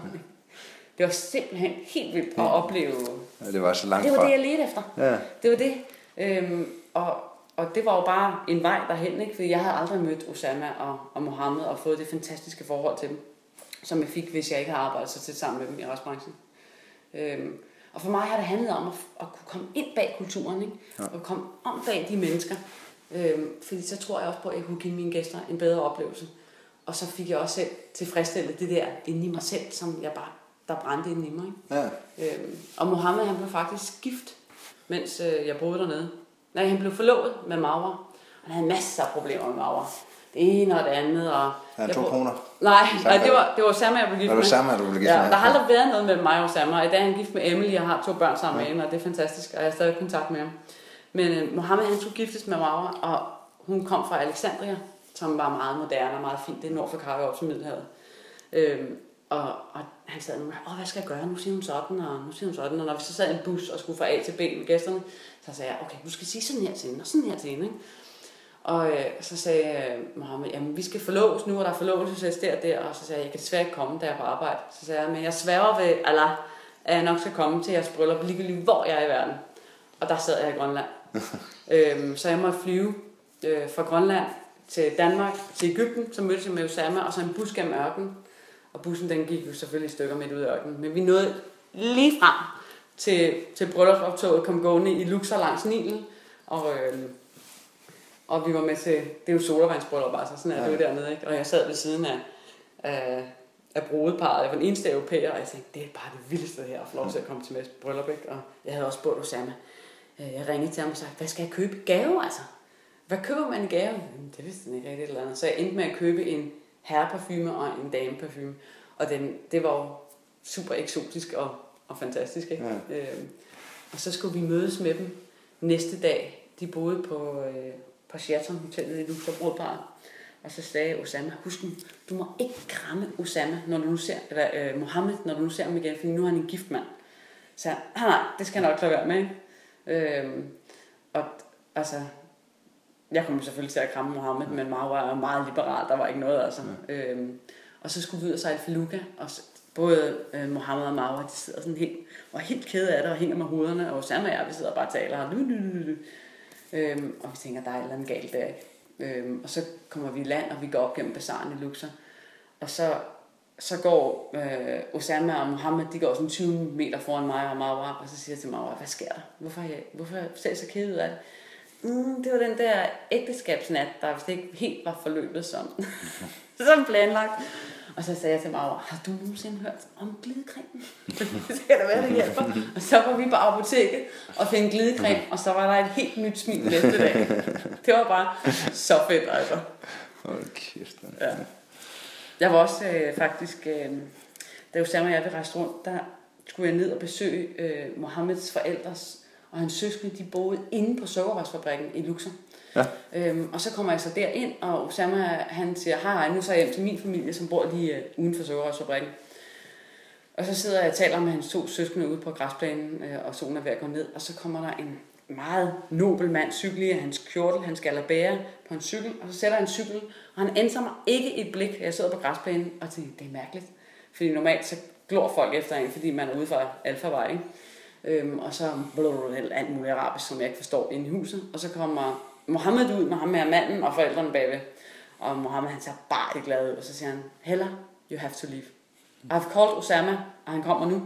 S2: Det var simpelthen helt vildt at opleve.
S1: Ja, det var så langt
S2: Det var
S1: fra.
S2: det, jeg ledte efter.
S1: Ja.
S2: Det var det. Øhm, og, og det var jo bare en vej derhen, ikke? fordi jeg havde aldrig mødt Osama og, og Mohammed og fået det fantastiske forhold til dem, som jeg fik, hvis jeg ikke havde arbejdet så tæt sammen med dem i restbranchen. Øhm, og for mig har det handlet om at, at kunne komme ind bag kulturen, ikke? Ja. og komme om bag de mennesker. Øhm, fordi så tror jeg også på, at jeg kunne give mine gæster en bedre oplevelse. Og så fik jeg også selv tilfredsstillet det der inde i mig selv, som jeg bare, der brændte inde i mig. Ikke?
S1: Ja.
S2: Øhm, og Mohammed han blev faktisk gift, mens øh, jeg boede dernede. Nej, han blev forlovet med Maura. Og han havde masser af problemer med Maura. Det ene og det andet. Og jeg
S1: to koner.
S2: Nej, nej det, var, det var Osama, jeg blev gift
S1: Var
S2: med.
S1: det Osama, du blev gift
S2: ja,
S1: med?
S2: Der har aldrig været noget med mig og Osama. Og i dag er han gift med Emily. Jeg har to børn sammen med hende, og det er fantastisk. Og jeg har stadig kontakt med ham. Men øh, Mohammed han skulle giftes med Maura, og hun kom fra Alexandria, som var meget moderne og meget fint. Det er nord for Cairo op til Middelhavet. Øhm, og, og han sad og åh, hvad skal jeg gøre? Nu siger hun sådan, og nu siger hun sådan. Og når vi så sad i en bus og skulle fra A til B med gæsterne, så sagde jeg, okay, du skal sige sådan her til hende, og sådan her til hende. Ikke? Og øh, så sagde øh, Mohammed, jamen vi skal forloves nu, og der er forlovelsesfest der og der. Og så sagde jeg, jeg kan desværre ikke komme, da jeg er på arbejde. Så sagde jeg, men jeg sværger ved Allah, at jeg nok skal komme til jeres bryllup, ligegyldigt hvor jeg er i verden. Og der sad jeg i Grønland. øhm, så jeg måtte flyve øh, fra Grønland til Danmark, til Ægypten, så mødtes jeg med Osama, og så en bus gennem ørkenen. Og bussen den gik jo selvfølgelig i stykker midt ud af ørkenen. Men vi nåede lige frem til, til bryllupsoptoget, kom gående i Luxor langs Nilen. Og, øh, og vi var med til, det er jo sodavandsbryllup, altså sådan er ja. det jo dernede, ikke? Og jeg sad ved siden af, af, af brudeparret, jeg var den eneste europæer, og jeg tænkte, det er bare det vildeste her, at få lov til at komme til med bryllup, ikke? Og jeg havde også spurgt Osama, Øh, jeg ringede til ham og sagde, hvad skal jeg købe gave, altså? Hvad køber man i gave? Jamen, det vidste han ikke rigtig et eller andet. Så jeg endte med at købe en herreparfume og en dameparfume. Og den, det var jo super eksotisk og, og fantastisk. Ikke? Ja. Øhm, og så skulle vi mødes med dem næste dag. De boede på, øh, på Sheraton Hotellet i Luxembourg Og så sagde Osama, husk nu, du må ikke kramme Osama, når du nu ser, eller øh, Mohammed, når du nu ser ham igen, for nu er han en gift mand. Så jeg, nej, nej, det skal jeg nok lade være med. Ikke? Øhm, og altså, jeg kom selvfølgelig til at kramme Mohammed, men Marwa er meget liberal, der var ikke noget altså. Ja. Øhm, og så skulle vi ud og sejle Feluga, og så, både øh, Mohammed og Marwa, de sidder sådan helt, og helt kede af det, og hænger med hovederne, og Osama og jeg, vi sidder og bare og taler, og. Øhm, og vi tænker, der er et eller andet galt der. Øhm, og så kommer vi i land, og vi går op gennem bazaren i Luxor. Og så, så går øh, Osama og Mohammed, de går sådan 20 meter foran mig og Marwa, og så siger jeg til Marwa, hvad sker der? Hvorfor, jeg, hvorfor ser jeg så ked ud af det? Mm, det var den der ægteskabsnat, der vist ikke helt var forløbet som, som planlagt. Og så sagde jeg til Maura, har du nogensinde hørt om glidecreme? så kan det være, det hjælper. Og så var vi på apoteket og fik glidecreme, og så var der et helt nyt smil næste dag. Det var bare så fedt, altså.
S1: Hold kæft, man.
S2: Ja. Jeg var også øh, faktisk, øh, da Osama og jeg ville rejse rundt, der skulle jeg ned og besøge øh, Mohammeds forældres og hans søskende, de boede inde på sukkerrørsfabrikken i Luxor.
S1: Ja.
S2: Øhm, og så kommer jeg så derind, og Osama han siger, hej, nu så er jeg hjem til min familie, som bor lige øh, uden for sukkerrørsfabrikken. Og så sidder jeg og taler med hans to søskende ude på græsplænen, øh, og solen er ved at gå ned, og så kommer der en meget nobel mand cykel i hans kjortel, han skal bære på en cykel, og så sætter han cykel, og han ændrer mig ikke et blik. Jeg sidder på græsplænen og tænker, det er mærkeligt. Fordi normalt så glor folk efter en, fordi man er ude fra alfavej, ikke? Øhm, og så blablabla, alt muligt arabisk, som jeg ikke forstår inde i huset. Og så kommer Mohammed ud med ham manden og forældrene bagved. Og Mohammed han ser bare ikke glad ud, og så siger han, Hella, you have to leave. I've called Osama, og han kommer nu.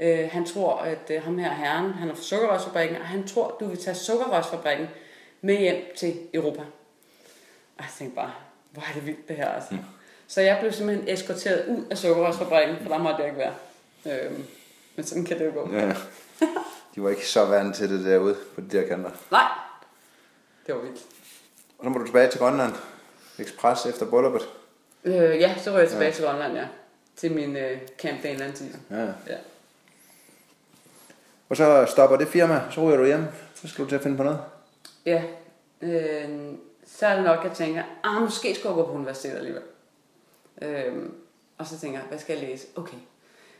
S2: Øh, han tror, at øh, ham her herren, han er fra sukkerrørsfabrikken, og han tror, du vil tage sukkerrørsfabrikken med hjem til Europa. Og jeg tænkte bare, hvor er det vildt det her, altså. Mm. Så jeg blev simpelthen eskorteret ud af sukkerrørsfabrikken, for der måtte jeg ikke være. Øh, men sådan kan det jo gå.
S1: Ja. De var ikke så vant til det derude på de der kanter.
S2: Nej, det var vildt.
S1: Og så må du tilbage til Grønland. Express efter brylluppet.
S2: Øh, ja, så røg jeg tilbage ja. til Grønland, ja. Til min øh, Camp Daneland.
S1: Ja.
S2: Ja.
S1: Og så stopper det firma, så ryger du hjem. Så skal du til at finde på noget.
S2: Ja. Øh, så er det nok, jeg tænker, ah, måske skal jeg gå på universitetet alligevel. Øh, og så tænker jeg, hvad skal jeg læse? Okay.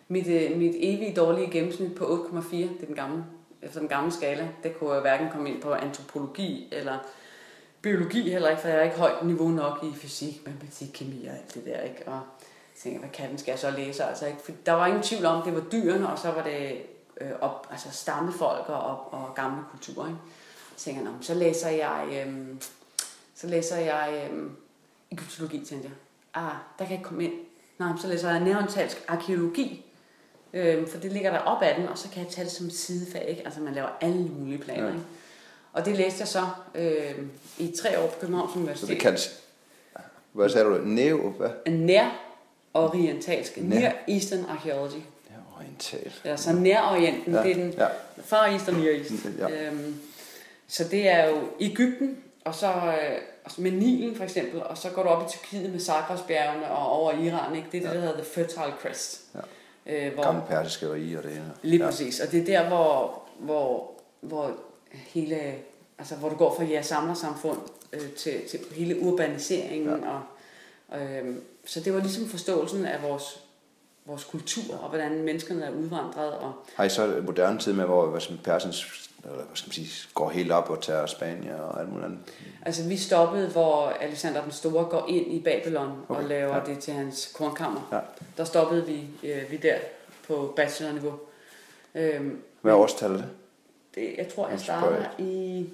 S2: Mit, øh, mit evige dårlige gennemsnit på 8,4, det er den gamle, efter den gamle skala, det kunne jeg hverken komme ind på antropologi eller biologi heller ikke, for jeg er ikke højt niveau nok i fysik, matematik, kemi og alt det der, ikke? Og jeg tænkte, hvad kan den, skal jeg så læse? Altså, ikke? For der var ingen tvivl om, det var dyrene, og så var det øh, op, altså stammefolk og, og gamle kulturer, ikke? Så tænkte jeg, så læser jeg, øh, så læser jeg øh, egyptologi, tænkte jeg. Ah, der kan jeg ikke komme ind. Nej, så læser jeg neandertalsk arkeologi, øh, for det ligger der op ad den, og så kan jeg tage det som sidefag, ikke? Altså man laver alle mulige planer, ja. ikke? Og det læste jeg så øh, i tre år på Københavns Universitet.
S1: Så det kan... Hvad sagde du? Neo? Hvad?
S2: Nær-orientalsk.
S1: Nær.
S2: Near Eastern Archaeology.
S1: Ja, oriental.
S2: Ja, så nær-orienten,
S1: Ja,
S2: det er den
S1: ja.
S2: far East og Near East.
S1: Ja.
S2: Øhm, så det er jo Ægypten, og så øh, og så med Nilen for eksempel, og så går du op i Tyrkiet med Zagrosbjergene og over Iran, ikke? Det er det, der hedder The Fertile Crest.
S1: Ja.
S2: Øh, hvor,
S1: Gamle persiske rige og det ene.
S2: Lige præcis, og det er der, hvor, hvor, hvor hele, altså hvor du går fra jeres samlersamfund øh, til, til hele urbaniseringen. Ja. Og, øh, så det var ligesom forståelsen af vores, vores kultur, og hvordan menneskerne er udvandret. Og,
S1: Har I så moderne tid med, hvor hvad man, Persens eller hvad skal man sige, går helt op og tager Spanien og alt muligt andet?
S2: altså vi stoppede, hvor Alexander den Store går ind i Babylon okay. Og laver
S1: ja.
S2: det til hans kornkammer.
S1: Ja.
S2: Der stoppede vi, øh, vi der på bachelorniveau. Øh,
S1: Hvad årstal er det?
S2: det, jeg tror, jeg starter i,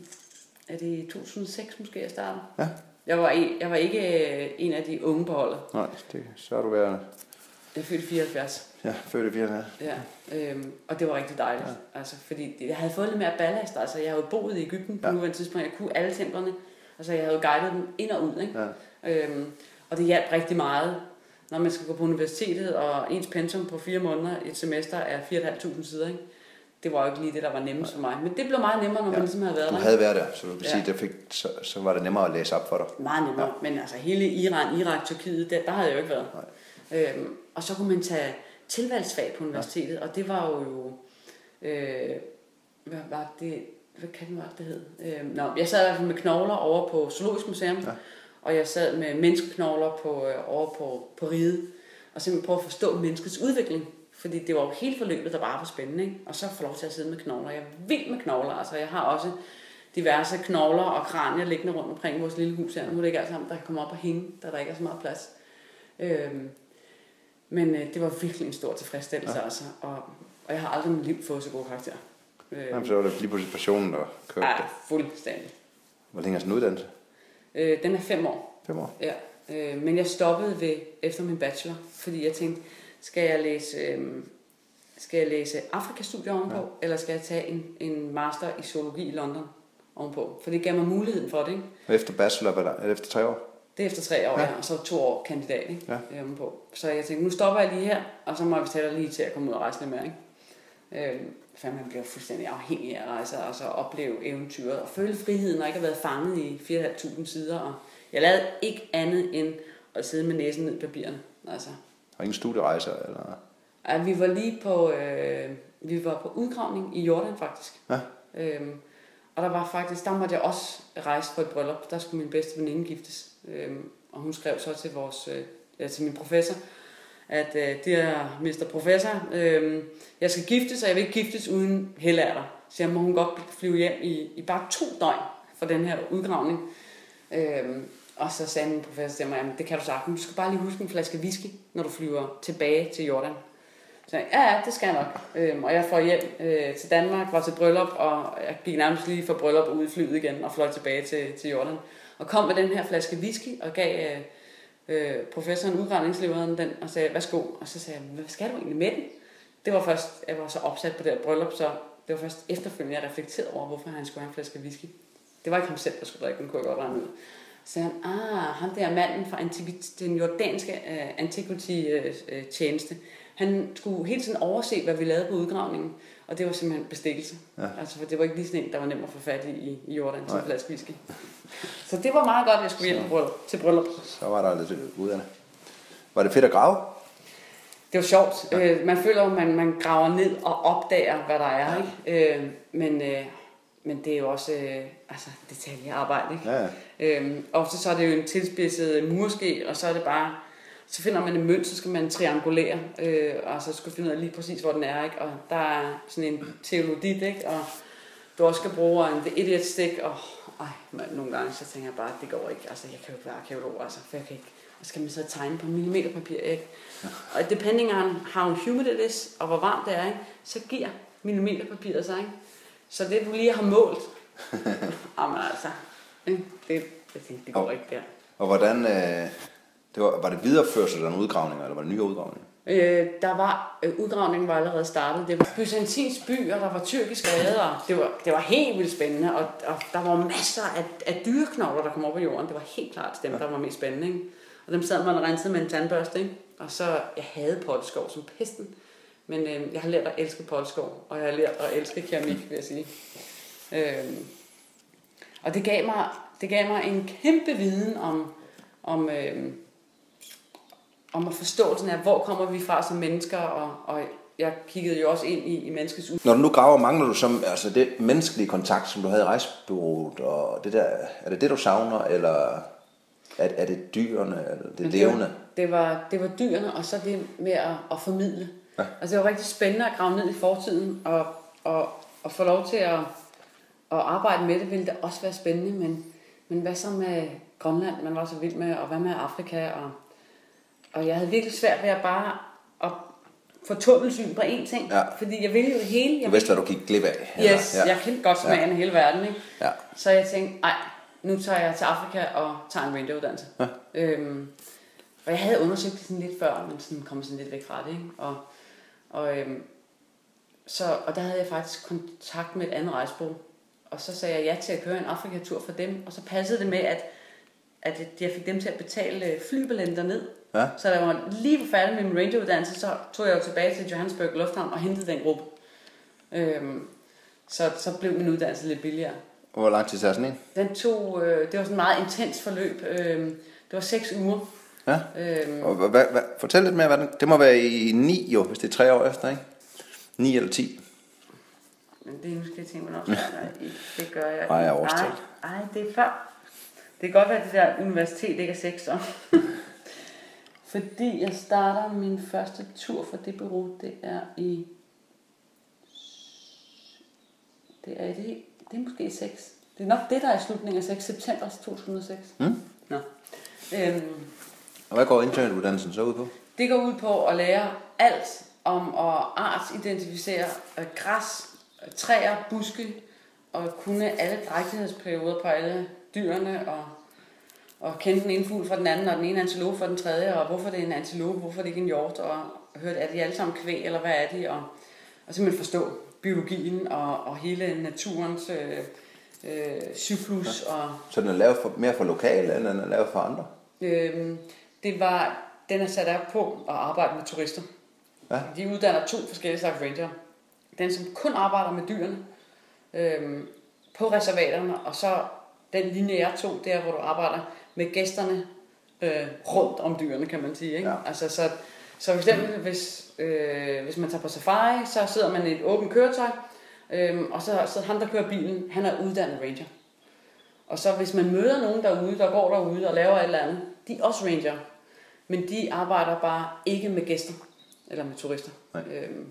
S2: er det i 2006 måske, jeg starter?
S1: Ja.
S2: Jeg var, en, jeg var ikke øh, en af de unge på holdet.
S1: Nej, det, så er du været
S2: Jeg er født i 74.
S1: ja, født i 80'erne.
S2: Ja. Øhm, og det var rigtig dejligt. Ja. Altså, fordi det- jeg havde fået lidt mere ballast. Altså, jeg havde boet i Ægypten på
S1: Ja.
S2: nuværende tidspunkt. Jeg kunne alle templerne. Altså, jeg havde guidet dem ind og ud. Ikke?
S1: Ja.
S2: Øhm, og det hjalp rigtig meget, når man skal gå på universitetet, og ens pensum på fire måneder et semester er 4.500 sider. Ikke? Det var jo ikke lige det, der var nemmest for mig. Men det blev meget nemmere, når ja. man ligesom havde været
S1: Du
S2: der.
S1: havde været der, så du kan
S2: Ja.
S1: sige, det fik, så, så var det nemmere at læse op for dig.
S2: Meget nemmere. Ja. Men altså hele Iran, Irak, Tyrkiet, der, der havde jeg jo ikke været. Øhm, og så kunne man tage tilvalgsfag på universitetet, ja. og det var jo... Øh, hvad var det? Hvad kan det det hed? Øh, nå, jeg sad i hvert fald med knogler over på Zoologisk Museum, ja. og jeg sad med menneskeknogler på, øh, over på, på riget, og simpelthen prøve at forstå menneskets udvikling. Fordi det var jo hele forløbet, der bare var spændende. Ikke? Og så få lov til at sidde med knogler. Jeg er vild med knogler. Altså, jeg har også diverse knogler og kranier liggende rundt omkring vores lille hus her. Nu er det ikke alt sammen, der kan komme op og hænge, da der ikke er så meget plads. Øhm, men øh, det var virkelig en stor tilfredsstillelse, ja. altså. Og, og jeg har aldrig i mit liv fået så gode karakterer. Øhm,
S1: Jamen, så var det lige pludselig passionen, der kørte
S2: ja, fuldstændig.
S1: Hvor længe er sådan en uddannelse?
S2: Øh, den er fem år.
S1: Fem år.
S2: Ja. Øh, men jeg stoppede ved efter min bachelor, fordi jeg tænkte, skal jeg læse, øh, skal jeg læse Afrikastudier ovenpå, ja. eller skal jeg tage en, en master i zoologi i London ovenpå? For det gav mig muligheden for det. Ikke?
S1: Efter bachelor, hvad der, er det efter tre år?
S2: Det er efter tre år,
S1: Ja.
S2: ja. og så to år kandidat ikke?
S1: Ja.
S2: Ja. på. Så jeg tænkte, nu stopper jeg lige her, og så må jeg betale lige til at komme ud og rejse lidt mere. Ikke? Øh, for man bliver fuldstændig afhængig af at rejse, og så opleve eventyret, og føle friheden, og ikke have været fanget i 4.500 sider. Og jeg lavede ikke andet end at sidde med næsen ned i papirerne. Altså,
S1: Og ingen studierejser? Eller?
S2: Ja, vi var lige på, øh, vi var på udgravning i Jordan faktisk.
S1: Ja.
S2: Øhm, og der var faktisk, der måtte jeg også rejse på et bryllup. Der skulle min bedste veninde giftes. Øhm, og hun skrev så til, vores, øh, ja, til min professor, at øh, det er Mr. Professor, øh, jeg skal giftes, og jeg vil ikke giftes uden helærter. Så jeg må hun godt flyve hjem i, i bare to døgn for den her udgravning. Øhm, og så sagde min professor til mig, at det kan du sagtens. Du skal bare lige huske en flaske whisky, når du flyver tilbage til Jordan. Så jeg, ja, ja, det skal jeg nok. Øhm, og jeg får hjem øh, til Danmark, var til bryllup, og jeg gik nærmest lige fra bryllup ud i flyet igen og fløj tilbage til, til Jordan. Og kom med den her flaske whisky og gav øh, øh professoren, udgravningslederen, den og sagde, værsgo. Og så sagde jeg, hvad skal du egentlig med den? Det var først, jeg var så opsat på det her bryllup, så det var først efterfølgende, jeg reflekterede over, hvorfor han skulle have en flaske whisky. Det var ikke ham selv, der skulle drikke den, kunne jeg godt regne ud. Så sagde han, ah, ham der manden fra antik- den jordanske øh, antiquity-tjeneste, øh, øh, han skulle hele tiden overse, hvad vi lavede på udgravningen, og det var simpelthen bestikkelse.
S1: Ja.
S2: Ja. Altså, for det var ikke lige sådan en, der var nem at få fat i i, i Jordan til flaske. Så det var meget godt, at jeg skulle hjem bryllup, til bryllup.
S1: Så var der lidt ud af det. Var det fedt at grave?
S2: Det var sjovt. Ja. Øh, man føler jo, at man, man graver ned og opdager, hvad der er. Ikke? Øh, men, øh, men det er jo også øh, altså, detaljearbejde. Ikke?
S1: Ja, ja.
S2: Øhm, ofte så er det jo en tilspidset murske, og så er det bare, så finder man en mønt, så skal man triangulere, øh, og så skal finde ud af lige præcis, hvor den er, ikke? og der er sådan en teologit, ikke? og du også skal bruge en the idiot stick, og ej, man, nogle gange så tænker jeg bare, det går ikke, altså jeg kan jo ikke være arkeolog, altså, for jeg kan ikke, og så skal man så tegne på millimeterpapir, ikke? Og depending on how humid it is, og hvor varmt det er, ikke? så giver millimeterpapiret sig, ikke? Så det du lige har målt, jamen altså, det, jeg tænkte, det går
S1: Og-
S2: ikke der.
S1: Og hvordan... Øh, det var, var det videreførsel af nogle udgravninger, eller var det nye udgravninger?
S2: Øh, der var, øh, udgravningen var allerede startet. Det var byzantinsk by, og der var tyrkisk rede, og det var, det var helt vildt spændende. Og, og der var masser af, af dyreknogler, der kom op på jorden. Det var helt klart dem, der var mest spændende. Ikke? Og dem sad man og rensede med en tandbørste. Ikke? Og så, jeg havde potteskov som pesten. Men øh, jeg har lært at elske potteskov, og jeg har lært at elske keramik, vil jeg sige. Øh, og det gav mig, det gav mig en kæmpe viden om, om, øh, om at forståelsen af, hvor kommer vi fra som mennesker, og, og jeg kiggede jo også ind i, i menneskets ud.
S1: Når du nu graver, mangler du som, altså det menneskelige kontakt, som du havde i rejsebureauet, og det der, er det det, du savner, eller er, er det dyrene, eller det
S2: Men
S1: levende?
S2: Det var, det var dyrene, og så det med at, at formidle.
S1: Ja.
S2: Ja. Altså det var rigtig spændende at grave ned i fortiden, og, og, og få lov til at, at arbejde med det, ville det også være spændende, men, men hvad så med Grønland, man var så vild med, og hvad med Afrika, og, og jeg havde virkelig svært ved at bare at få tunnelsyn på én ting,
S1: Ja.
S2: fordi jeg ville jo det hele.
S1: Du
S2: Jeg
S1: vidste, hvad du gik glip af?
S2: Yes, ja. jeg kendte godt smagen af hele verden, ikke?
S1: Ja.
S2: Så jeg tænkte, nej, nu tager jeg til Afrika og tager en rangeuddannelse.
S1: Ja.
S2: Øhm, og jeg havde undersøgt det sådan lidt før, men sådan kom sådan lidt væk fra det, ikke? Og, og, øhm, så, og der havde jeg faktisk kontakt med et andet rejsebureau. Og så sagde jeg ja til at køre en Afrikatur for dem, og så passede det med, at, at jeg fik dem til at betale øh, flybilletten derned.
S1: Ja.
S2: Så da jeg var lige var færdig med min rangeruddannelse, så tog jeg jo tilbage til Johannesburg Lufthavn og hentede den gruppe. Øhm, så, så blev min uddannelse lidt billigere.
S1: Og hvor lang tid tager sådan en?
S2: Den tog, øh, det var sådan et meget intens forløb. Øh, det var seks uger.
S1: Ja.
S2: Øh,
S1: Og hvad, hvad, fortæl lidt mere, hvad den, det må være i 9 jo, hvis det er tre år efter, ikke? 9 eller 10.
S2: men det er nu skal jeg tænke nok. Nej, det gør jeg.
S1: Nej, jeg er årstal.
S2: Nej, nej, det er før. Det kan godt være, at det der universitet ikke er seks år. Fordi jeg starter min første tur for det bureau, det er i... Det er, det, det er måske 6. Det er nok det, der er i slutningen af 6. September 2006.
S1: Mm.
S2: Nå. Øhm,
S1: Og hvad går internetuddannelsen så ud på?
S2: Det går ud på at lære alt om at artsidentificere øh, græs, øh, træer, buske og kunne alle drægtighedsperioder på alle dyrene og og kendte den ene fugl fra den anden, og den ene antilope fra den tredje, og hvorfor det er en antilope, hvorfor det ikke er en hjort, og hørte, er de alle sammen kvæg, eller hvad er de, og, og simpelthen forstå biologien og, og hele naturens øh, øh, cyklus. Ja. Og,
S1: Så den er lavet for, mere for lokale, end den er lavet for andre?
S2: øh, det var, den er sat op på at arbejde med turister.
S1: Ja.
S2: De uddanner to forskellige slags ranger. Den, som kun arbejder med dyrene øh, på reservaterne, og så den lineære to, der hvor du arbejder med gæsterne øh, rundt om dyrene, kan man sige. Ikke?
S1: Ja.
S2: Altså, så, så for eksempel, hvis, øh, hvis man tager på safari, så sidder man i et åbent køretøj, øh, og så sidder han, der kører bilen, han er uddannet ranger. Og så hvis man møder nogen derude, der går derude og laver et eller andet, de er også ranger. Men de arbejder bare ikke med gæster, eller med turister.
S1: Nej.
S2: Øhm,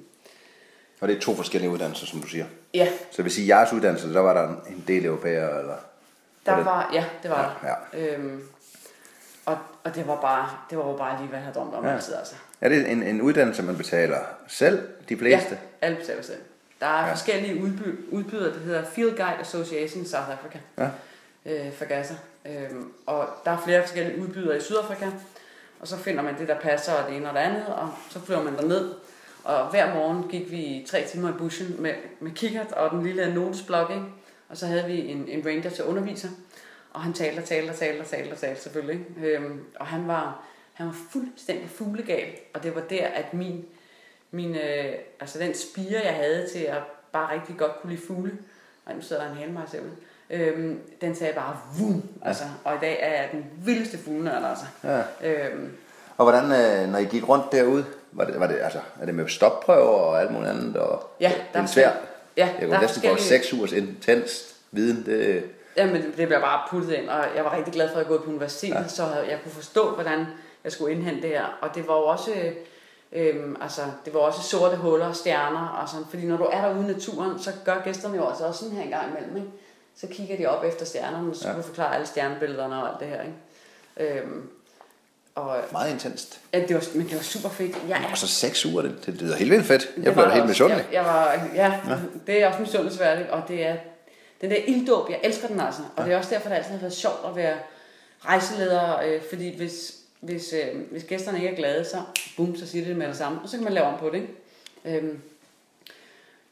S1: Og det er to forskellige uddannelser, som du siger.
S2: ja,
S1: Så sige, at jeres uddannelse, der var der en- en del europæere, eller?
S2: Der
S1: Var
S2: ja, det var
S1: Ja,
S2: der. Øhm, og, og det var bare, det var jo bare lige, hvad jeg havde drømt om
S1: Ja.
S2: ja. altid, altså.
S1: Er det en, en uddannelse, man betaler selv, de fleste?
S2: Ja, alle betaler selv. Der er
S1: Ja.
S2: ja. forskellige udby- udbydere, der hedder Field Guide Association i South Africa.
S1: Ja.
S2: Øh, for Gaza. Øhm, og der er flere forskellige udbydere i Sydafrika. Og så finder man det, der passer, og det ene og det andet, og så flyver man derned. Og hver morgen gik vi tre timer i bushen med, med kikkert og den lille notesblok, ikke? Og så havde vi en, en ranger til at undervise. Og han talte og talte og talte og talte og talte selvfølgelig. Øhm, og han var, han var fuldstændig fuglegal. Og det var der, at min, min øh, altså den spire, jeg havde til at bare rigtig godt kunne lide fugle, og nu sidder der en hale mig selv, øhm, den sagde bare vum, altså, og i dag er jeg den vildeste fuglenørd, altså.
S1: Ja.
S2: Øhm,
S1: Og hvordan, øh, når I gik rundt derude, var det, var det, altså, er det med stopprøver og alt muligt andet? Og
S2: Ja,
S1: det er
S2: er
S1: svært.
S2: Ja,
S1: Jeg kunne næsten få seks ugers intens viden. Det,
S2: Jamen, det bliver bare puttet ind, og jeg var rigtig glad for, at jeg gået på universitetet,
S1: Ja.
S2: så jeg kunne forstå, hvordan jeg skulle indhente det her. Og det var jo også, øhm, altså, det var også sorte huller, stjerner og sådan, fordi når du er derude i naturen, så gør gæsterne jo altså også sådan her en gang imellem, ikke? Så kigger de op efter stjernerne, og så
S1: ja.
S2: du forklare alle stjernebillederne og alt det her, ikke? Øhm, og
S1: meget intenst.
S2: ja, det var, men det var super fedt. Jeg er
S1: Og så seks uger, det, det lyder helt vildt fedt. Jeg blev helt misundelig.
S2: Jeg, jeg var, ja, ja, det er også misundelsesværdigt, og det er den der ilddåb, jeg elsker den altså. Og det er også derfor, det altid har været sjovt at være rejseleder, øh, fordi hvis, hvis, øh, hvis gæsterne ikke er glade, så boom, så siger de det med det samme, og så kan man lave om på det, ikke? Øhm,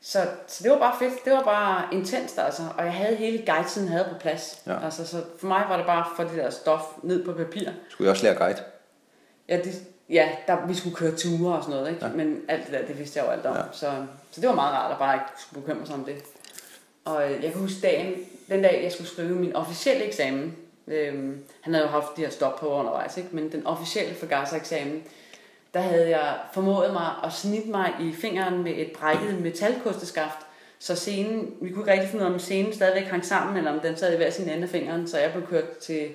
S2: så, så det var bare fedt. Det var bare intenst, altså. Og jeg havde hele guidetiden havde på plads.
S1: Ja.
S2: Altså, så for mig var det bare for det der stof ned på papir.
S1: Skulle I også lære guide?
S2: Ja, det, ja der, vi skulle køre ture og sådan noget, ikke?
S1: Ja.
S2: Men alt det der, det vidste jeg jo alt om.
S1: Ja.
S2: Så, så det var meget rart at bare ikke skulle bekymre sig om det. Og øh, jeg kan huske dagen, den dag, jeg skulle skrive min officielle eksamen. Øhm, han havde jo haft de her stop på undervejs, ikke? men den officielle Fagasa-eksamen, der havde jeg formået mig at snitte mig i fingeren med et brækket metalkosteskaft, så scenen, vi kunne ikke rigtig finde ud af, om scenen stadigvæk hang sammen, eller om den sad i hver sin ende af fingeren, så jeg blev kørt til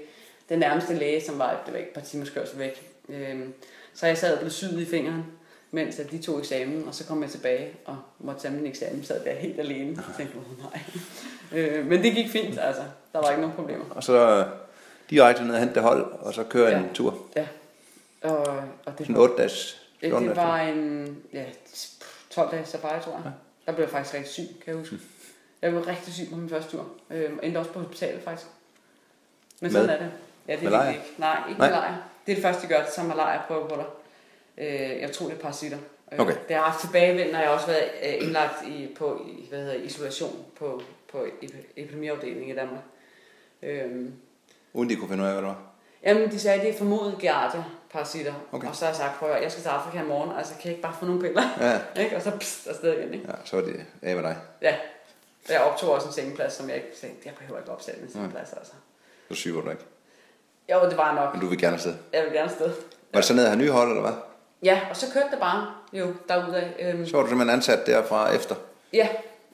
S2: den nærmeste læge, som var det var ikke et par timers kørsel væk. Øhm, så jeg sad og blev syet i fingeren, mens at de tog eksamen, og så kom jeg tilbage og måtte tage min eksamen, sad der helt alene. Jeg tænkte, oh, nej. Øh, men det gik fint, altså. Der var ikke nogen problemer.
S1: Og så øh, direkte ned og hente det hold, og så køre
S2: Ja.
S1: en tur.
S2: Ja. Og, og det,
S1: Sådan 8 dages.
S2: det,
S1: 14
S2: det
S1: dages
S2: var en ja, 12 dage safari, tror jeg. Der blev jeg faktisk rigtig syg, kan jeg huske. Jeg blev rigtig syg på min første tur. Øh, og endte også på hospitalet, faktisk. Men sådan
S1: Med-
S2: er det. Ja, det er ikke. Nej, ikke
S1: Nej.
S2: malaria. Det er det første, de gør, så malaria prøver på dig. Øh, jeg tror, det er parasitter. Øh,
S1: Okay.
S2: Det har haft tilbagevendende, når jeg har også været øh, indlagt i, på hvad hedder, isolation på, på epi- epidemiafdelingen i Danmark. Øh,
S1: Uden de kunne finde ud af, hvad det var.
S2: Jamen, de sagde, at det er formodet giardia parasitter.
S1: Okay.
S2: Og så har jeg sagt, prøv at jeg skal til Afrika i morgen, altså kan jeg ikke bare få nogle piller?
S1: Ja,
S2: ikke? Og så pst, afsted igen, ikke?
S1: ja så var det af med dig.
S2: Ja. Jeg optog også en sengeplads, som jeg ikke tænkte, jeg behøver ikke opsætte en sengeplads, altså.
S1: Så syg var du ikke.
S2: Jo, det var nok.
S1: Men du vil gerne afsted.
S2: Jeg vil gerne afsted.
S1: Var det så ned at have nye hold, eller hvad?
S2: Ja, og så kørte det bare jo derudad. Øhm,
S1: Så var du simpelthen ansat derfra efter.
S2: ja,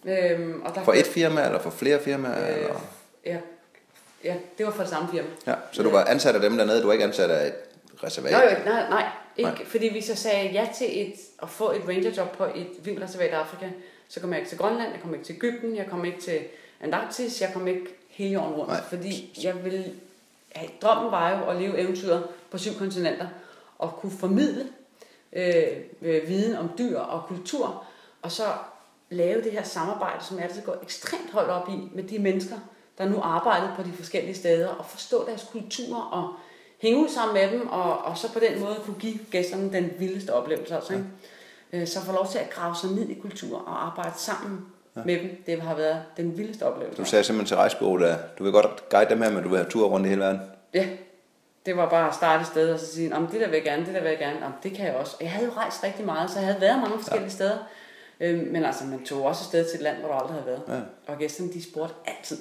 S2: øhm, og der
S1: For et firma, eller for flere firmaer?
S2: Øh,
S1: Eller?
S2: ja, ja, det var fra det samme firma.
S1: Ja, så du var ansat af dem dernede, du var ikke ansat af et reservat?
S2: Nå, jo, nej, nej, ikke.
S1: Nej.
S2: Fordi hvis jeg sagde ja til et, at få et rangerjob på et vildreservat i Afrika, så kom jeg ikke til Grønland, jeg kom ikke til Ægypten, jeg kom ikke til Antarktis, jeg kom ikke hele jorden rundt.
S1: Nej.
S2: Fordi jeg ville, ja, drømmen var jo at leve eventyret på syv kontinenter, og kunne formidle øh, øh, viden om dyr og kultur, og så lave det her samarbejde, som jeg altid går ekstremt højt op i med de mennesker, der nu arbejdede på de forskellige steder, og forstå deres kultur, og hænge ud sammen med dem, og, og så på den måde kunne give gæsterne den vildeste oplevelse. Altså, ikke? Øh, Så få lov til at grave sig ned i kultur og arbejde sammen ja. med dem, det har været den vildeste oplevelse.
S1: Du sagde simpelthen til rejsebureauet, at du vil godt guide dem her, men du vil have tur rundt i hele verden.
S2: Ja, det var bare at starte et sted og så sige, om det der vil jeg gerne, det der vil jeg gerne, om det kan jeg også. Og jeg havde jo rejst rigtig meget, så jeg havde været mange forskellige ja. steder. Øhm, men altså, man tog også afsted til et land, hvor du aldrig havde været.
S1: Ja.
S2: Og gæsterne, de spurgte altid,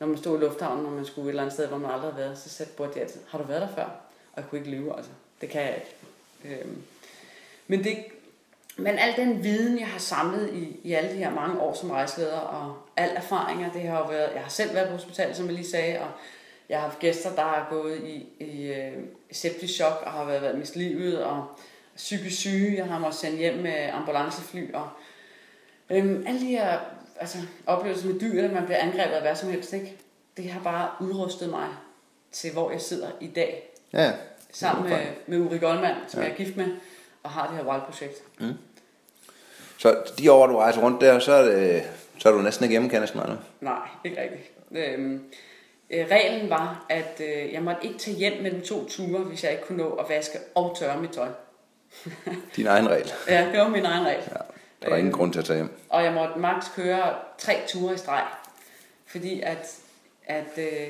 S2: når man stod i lufthavnen, når man skulle et eller andet sted, hvor man aldrig havde været, så spurgte de altid, har du været der før? Og jeg kunne ikke lyve, altså. Det kan jeg ikke. Øhm, men, det, men al den viden, jeg har samlet i, i alle de her mange år som rejseleder, og al erfaringer, det har jo været, jeg har selv været på hospitalet, som jeg lige sagde, og jeg har haft gæster, der har gået i, i øh, septisk chok, og har været, været mistet livet, og psykisk syge, jeg har måttet sende hjem med ambulancefly, og øhm, alle de her altså, oplevelser med dyr, at man bliver angrebet af hvad som helst, ikke? det har bare udrustet mig til, hvor jeg sidder i dag,
S1: Ja,
S2: sammen med, med Uri Goldman, som
S1: Ja.
S2: jeg er gift med, og har det her Wild-projekt.
S1: Så de år, du rejser rundt der, så er, det, så er du næsten ikke hjemme, kan jeg med.
S2: Nej, ikke rigtigt. Øhm, øh, reglen var, at øh, jeg måtte ikke tage hjem mellem to ture, hvis jeg ikke kunne nå at vaske og tørre mit tøj.
S1: Din egen regel.
S2: Ja, det var min egen regel.
S1: Ja, der er ingen grund til at tage hjem.
S2: Og jeg måtte maks køre tre ture i streg. Fordi at, at, øh,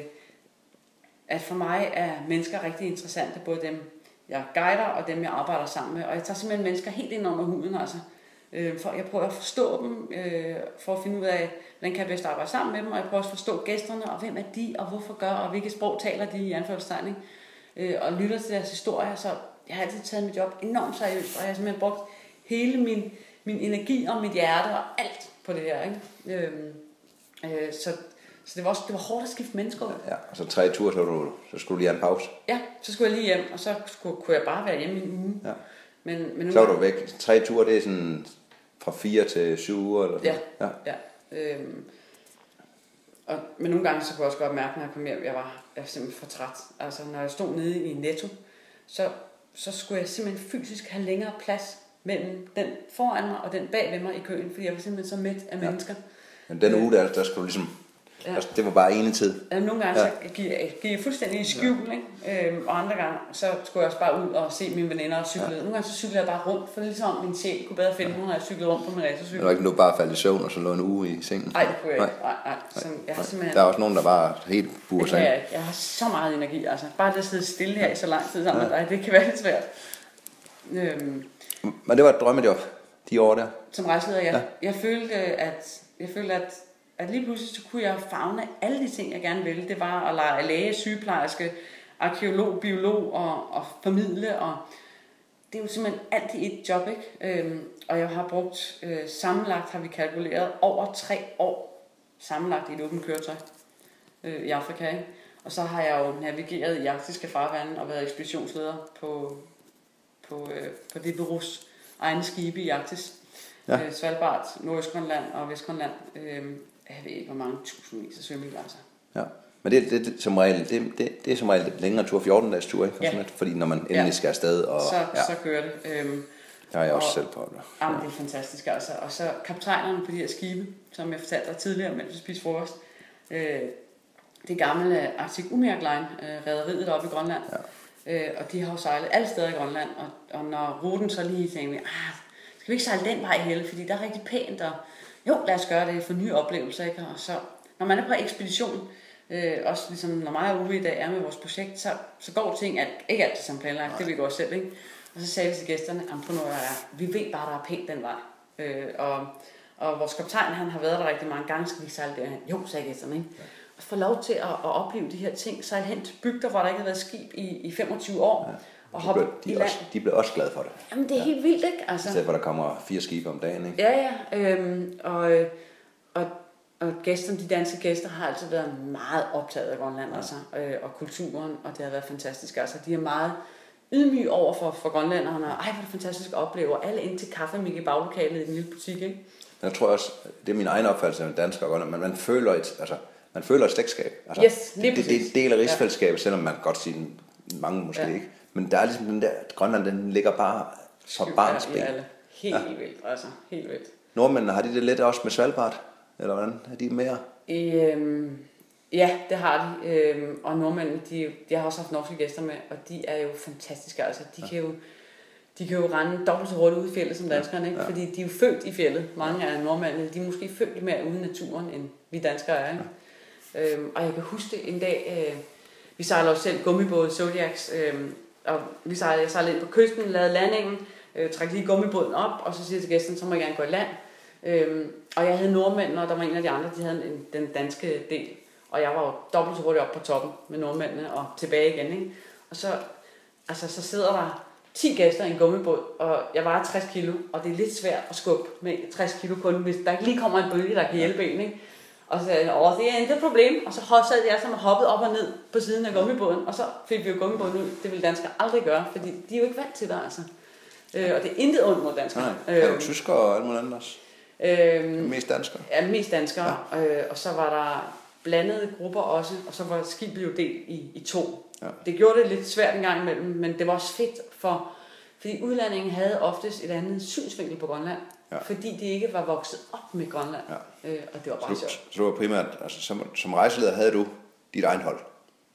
S2: at for mig er mennesker rigtig interessante. Både dem, jeg guider, og dem, jeg arbejder sammen med. Og jeg tager simpelthen mennesker helt ind under huden. Altså. Øh, for jeg prøver at forstå dem, øh, for at finde ud af, hvordan kan jeg bedst arbejde sammen med dem. Og jeg prøver også at forstå gæsterne, og hvem er de, og hvorfor gør, og hvilket sprog taler de i anførselstegn. Øh, og lytter til deres historier. Så jeg har altid taget mit job enormt seriøst, og jeg har simpelthen brugt hele min, min energi og mit hjerte og alt på det her. Ikke? Øhm, øh, så, så det var også det var hårdt at skifte mennesker ud.
S1: Ja, og så tre ture, så, du, så skulle du lige have en pause.
S2: Ja, så skulle jeg lige hjem, og så skulle, kunne jeg bare være hjemme i en uge.
S1: Ja.
S2: Men, men nu,
S1: Så var du væk. Tre ture, det er sådan fra fire til syv uger, eller sådan
S2: Ja.
S1: ja.
S2: Ja, øhm, og, men nogle gange så kunne jeg også godt mærke, når jeg kom hjem, jeg var, jeg var simpelthen for træt. Altså når jeg stod nede i Netto, så, så skulle jeg simpelthen fysisk have længere plads mellem den foran mig og den bag ved mig i køen, fordi jeg var simpelthen så mæt af
S1: Ja.
S2: mennesker.
S1: Men den uge der, der skulle du ligesom...
S2: Ja.
S1: Ja. Det var bare ene tid.
S2: Altså, nogle gange
S1: Ja.
S2: ja. så gik jeg, gik jeg fuldstændig i skjul, ja. ikke? Øhm, og andre gange så skulle jeg også bare ud og se mine veninder og cykle. Ja. Nogle gange så cyklede jeg bare rundt, for det ligesom min sjæl kunne bedre finde, ja. når jeg cyklede rundt på min
S1: Det
S2: racercykel.
S1: var ikke nu bare falde i søvn, og så lå en uge i sengen.
S2: Nej, det kunne jeg ikke. Nej, nej. Så jeg har simpelthen...
S1: Der er også nogen, der bare helt burer
S2: Det
S1: sig
S2: jeg, jeg har så meget energi, altså. Bare det at sidde stille her i så lang tid sammen med dig, det kan være lidt svært. Øhm,
S1: Men det var et drømmejob, de år der.
S2: som rejseleder, jeg,
S1: Ja.
S2: ja. jeg følte, at, jeg følte at, at lige pludselig så kunne jeg fagne alle de ting, jeg gerne ville. Det var at lege læge, sygeplejerske, arkeolog, biolog og, og formidle. Og det er jo simpelthen alt i et job, ikke? Øhm, og jeg har brugt, øh, sammenlagt har vi kalkuleret, over tre år sammenlagt i et åbent køretøj øh, i Afrika. Ikke? Og så har jeg jo navigeret i arktiske farvande og været ekspeditionsleder på, på, øh, på det bureaus egne skibe i Arktis.
S1: Ja.
S2: Øh, Svalbard, Nordøstgrønland og Vestgrønland. Øh, jeg ved ikke, hvor mange tusindvis af altså.
S1: Ja. Men det, det, det, som regel, det, det, det er som regel lidt længere tur, 14 dages tur, ikke?
S2: Ja.
S1: sådan Fordi når man endelig
S2: Ja.
S1: skal afsted, og
S2: Så,
S1: ja,
S2: ja. så kører det. Øhm,
S1: det har jeg også
S2: og-
S1: selv prøvet.
S2: Jamen, det er fantastisk, altså. Og så kaptajnerne på de her skibe, som jeg fortalte dig tidligere, mens vi spiste frokost. Øh, det gamle Arctic Umiak Line, øh, rederiet deroppe i Grønland. Ja. Øh, og de har jo sejlet alle steder i Grønland. Og, og når ruten så lige tænkte, ah, skal vi ikke sejle den vej heller, fordi der er rigtig pænt. Og, jo, lad os gøre det for nye oplevelser. Ikke? Og så, når man er på ekspedition, øh, også ligesom når mig og Uwe i dag er med vores projekt, så, så går ting alt, ikke altid som planlagt, det ved vi godt selv, ikke? Og så sagde vi til gæsterne, at er, vi ved bare, der er pænt den vej. Øh, og, og vores kaptajn, han har været der rigtig mange gange, skal vi sejle derhen? Jo, sagde gæsterne, ikke? Og få lov til at, at opleve de her ting, sejle hen til bygder, hvor der ikke har været skib i, i 25 år, ja. Og
S1: De
S2: hoppe
S1: blev,
S2: i
S1: de,
S2: land.
S1: også, de blev også glade for det.
S2: Jamen, det er helt vildt, ikke? Altså,
S1: I stedet for, at der kommer fire skibe om dagen, ikke?
S2: Ja, ja. Øhm, og, og, og gæsterne, de danske gæster har altid været meget optaget af Grønland, altså, øh, og kulturen, og det har været fantastisk. Altså, de er meget ydmyge over for, for grønlænderne, og ej, hvor det fantastisk at opleve, og alle ind til kaffemik i baglokalet i den lille butik, ikke?
S1: Jeg tror også, det er min egen opfattelse af dansker og Grønland, men man føler et, altså, man føler et slægtskab. Altså,
S2: Yes,
S1: det, det, det, er en del af rigsfællesskabet, selvom man godt sige, den, mange måske
S2: Ja.
S1: ikke. Men der er ligesom den der, Grønland, den ligger bare
S2: Skyld
S1: barns ben.
S2: Helt ja. vildt, altså, helt vildt.
S1: Nordmændene, har de det lidt også med Svalbard? Eller hvordan? Er de mere?
S2: Øhm, Ja, det har de. Øhm, og nordmændene, de, de har også haft norske gæster med, og de er jo fantastiske. Altså, de, ja. kan jo, de kan jo rende dobbelt så hurtigt ud i fjellet som danskerne, ikke? Ja. fordi de er jo født i fjellet. Mange af nordmændene, de er måske født mere ude i naturen, end vi danskere er. Ikke? Ja. Øhm, og jeg kan huske det en dag, øh, vi sejler også selv gummibåde Zodiacs, øh, og vi sejlede, jeg sejlede ind på kysten, lavede landingen, øh, trak lige gummibåden op, og så siger jeg til gæsten, så må jeg gerne gå i land. Øhm, og jeg havde nordmændene, og der var en af de andre, de havde en, den danske del. Og jeg var jo dobbelt så hurtigt op på toppen med nordmændene og tilbage igen. Ikke? Og så, altså, så sidder der 10 gæster i en gummibåd, og jeg vejer 60 kilo, og det er lidt svært at skubbe med 60 kilo kun, hvis der lige kommer en bølge, der kan hjælpe en. Ikke? Og så sagde jeg, åh, det er intet problem. Og så sad jeg som hoppet op og ned på siden af gummibåden, og så fik vi jo gummibåden ud. Det ville danskere aldrig gøre, fordi de er jo ikke vant til det, altså. Øh, og det er intet ondt mod danskere.
S1: Nej, er du øh, tysker og alt muligt andet også? Øhm, mest danskere?
S2: Ja, mest danskere. Ja. Øh, og så var der blandede grupper også, og så var skibet jo delt i, i to. Ja. Det gjorde det lidt svært en gang imellem, men det var også fedt for, fordi udlandingen havde oftest et andet synsvinkel på Grønland, ja. fordi de ikke var vokset op med Grønland, ja. øh, og det var bare
S1: så,
S2: sjovt.
S1: Så du var primært, altså som, som rejseleder havde du dit egen hold?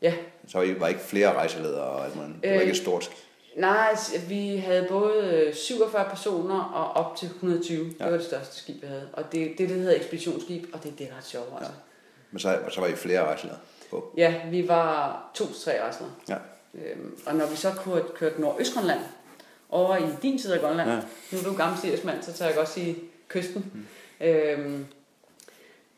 S2: Ja.
S1: Så var I var ikke flere rejseledere, og alt det var øh, ikke et stort
S2: Nej, altså, vi havde både 47 personer og op til 120. Ja. Det var det største skib, vi havde. Og det, det, det hedder ekspeditionsskib, og det, det er ret sjovt. Altså. Ja.
S1: Men så, så var I flere rejseledere på?
S2: Ja, vi var to til tre rejseledere. Ja. Øhm, og når vi så kørte, kørte Nordøstgrønland, over i din side af Grønland, ja. nu er du gammel siriusmand, så tager jeg godt sige kysten, mm. øhm,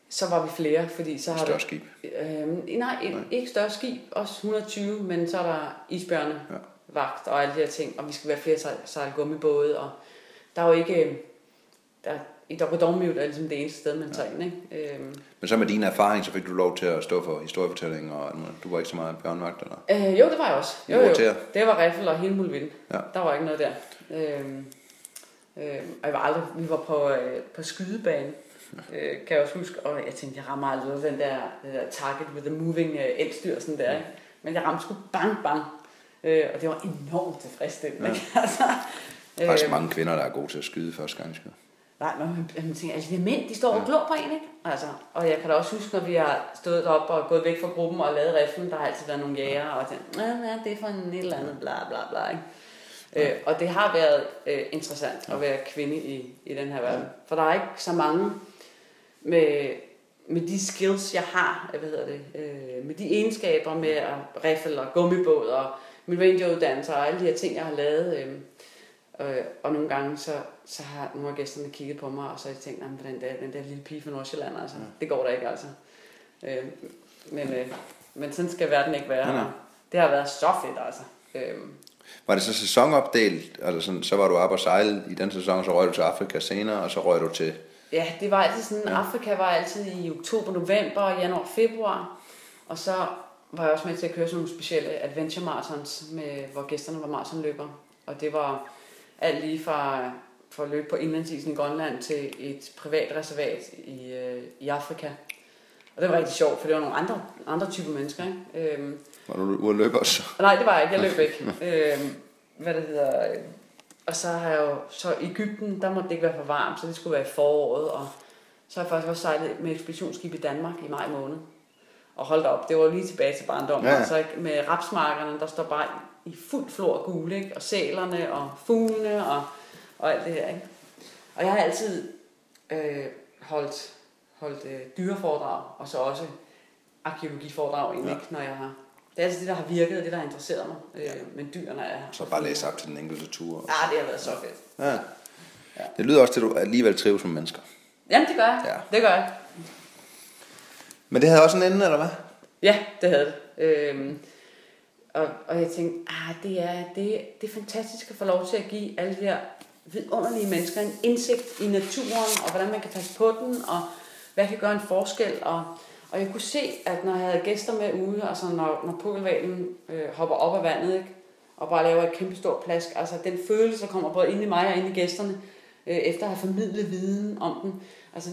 S2: så var vi flere, fordi så har
S1: Større skib?
S2: Øhm, nej, nej, ikke større skib, også 120, men så er der isbjørne, ja. vagt og alle de her ting, og vi skal være flere sejl gummibåde, og der er jo ikke, der, i Dormute er ligesom det eneste sted, man tager ind. Ikke? Øhm.
S1: Men så med din erfaring, så fik du lov til at stå for historiefortælling, og du var ikke så meget bjørnvagt, eller?
S2: Øh, jo, det var jeg også. Jo, jo. Det var riffel og hele muligheden. Ja. Der var ikke noget der. Øhm, øhm, og jeg var aldrig, vi var på, øh, på skydebane, øh, kan jeg også huske, og jeg tænkte, jeg rammer aldrig den der, den der target with the moving øh, elstyr, sådan der, ikke? men jeg ramte sgu bang, bang, øh, og det var enormt tilfredsstillende. Ja. altså,
S1: der er faktisk øh, mange kvinder, der er gode til at skyde første gang. Skal.
S2: Nej, men man tænker, altså de mænd, de står og glor på en, ikke? Altså, og jeg kan da også huske, når vi har stået op og gået væk fra gruppen og lavet riflen, der har altid været nogle jæger, og tænkt, ja, ja, det er for en et eller andet, bla bla bla, ikke? Ja. Øh, og det har været øh, interessant at være kvinde i, i den her verden. For der er ikke så mange med, med de skills, jeg har, hvad hedder det, øh, med de egenskaber med at riffle og gummibåd og min rangeruddannelse og alle de her ting, jeg har lavet. Øh, Øh, og nogle gange, så, så har nogle af gæsterne kigget på mig, og så har de tænkt, at den der, den der lille pige fra Nordsjælland, altså, ja. det går da ikke, altså. Øh, men, øh, men sådan skal verden ikke være. Ja, det har været så fedt, altså. Øh,
S1: var det så sæsonopdelt? Altså sådan, så var du op og sejle i den sæson, så røg du til Afrika senere, og så røg du til...
S2: Ja, det var altid sådan, ja. Afrika var altid i oktober, november, januar, februar. Og så var jeg også med til at køre sådan nogle specielle adventure marathons, med, hvor gæsterne var maratonløbere. Og det var alt lige fra, fra at løbe på indlandsisen i Grønland til et privat reservat i, øh, i Afrika. Og det var rigtig sjovt, for det var nogle andre, andre typer mennesker. Ikke? Øhm,
S1: var du ude at løbe også?
S2: Nej, det var jeg ikke. Jeg løb ikke. øhm, hvad det hedder... Øh, og så har jeg jo... Så i Ægypten, der måtte det ikke være for varmt, så det skulle være i foråret. Og så har jeg faktisk også sejlet med ekspeditionsskib i Danmark i maj måned. Og holdt op, det var lige tilbage til barndommen. Ja. Så med rapsmarkerne, der står bare i fuld flor gule, ikke? og sælerne og fuglene og, og alt det her. Ikke? Og jeg har altid øh, holdt, holdt øh, dyreforedrag, og så også arkeologiforedrag, egentlig, ja. når jeg har det er altid det, der har virket, det, der har interesseret mig. Øh, ja. Men dyrene er...
S1: Så bare læse op til den enkelte tur.
S2: Ja, det har været så fedt. Ja. ja.
S1: Det lyder også til, at du alligevel trives som mennesker.
S2: Jamen, det gør jeg. Ja. Det gør jeg.
S1: Men det havde også en ende, eller hvad?
S2: Ja, det havde det. Øhm, og, og jeg tænkte, ah, det, er, det, det er fantastisk at få lov til at give alle de her vidunderlige mennesker en indsigt i naturen, og hvordan man kan passe på den, og hvad kan gøre en forskel. Og, og jeg kunne se, at når jeg havde gæster med ude, altså når, når pukkelvalen øh, hopper op af vandet, ikke, og bare laver et kæmpe stort plask, altså den følelse, der kommer både ind i mig og ind i gæsterne, øh, efter at have formidlet viden om den, altså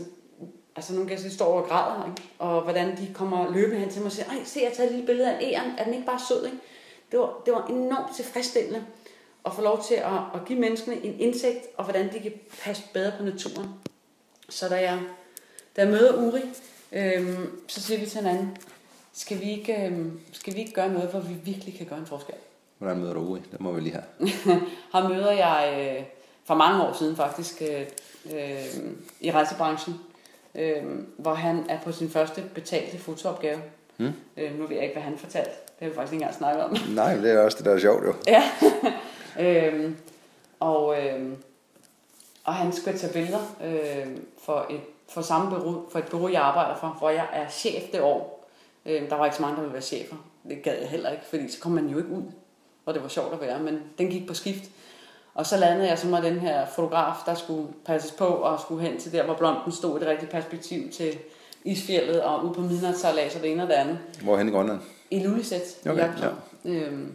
S2: altså nogle gæster står og græder, ikke? og hvordan de kommer løbende hen til mig og siger, ej, se, jeg har taget et lille billede af en æren, er den ikke bare sød, ikke? Det var, det var enormt tilfredsstillende at få lov til at, at give menneskene en indsigt, og hvordan de kan passe bedre på naturen. Så da jeg, da jeg møder Uri, øhm, så siger vi til hinanden, skal vi ikke, øh, skal vi ikke gøre noget, hvor vi virkelig kan gøre en forskel?
S1: Hvordan møder du Uri? Det må vi lige have.
S2: Ham møder jeg øh, for mange år siden faktisk øh, øh, i rejsebranchen, øh, hvor han er på sin første betalte fotoopgave.
S1: Mm.
S2: Øh, nu ved jeg ikke, hvad han fortalte. Det har vi faktisk ikke engang snakket om.
S1: Nej, det er også det, der er sjovt jo.
S2: Ja. øhm, og, øhm, og han skulle tage billeder øhm, for, et, for, samme bureau, for et bureau, jeg arbejder for, hvor jeg er chef det år. Øhm, der var ikke så mange, der ville være chefer. Det gad jeg heller ikke, fordi så kom man jo ikke ud, hvor det var sjovt at være. Men den gik på skift. Og så landede jeg så med den her fotograf, der skulle passes på og skulle hen til der, hvor blomsten stod i det rigtige perspektiv til isfjellet og ud på midnatssejlads og det ene og det andet.
S1: Hvor hen i Grønland?
S2: I Lulisæt.
S1: Okay,
S2: ja. øhm,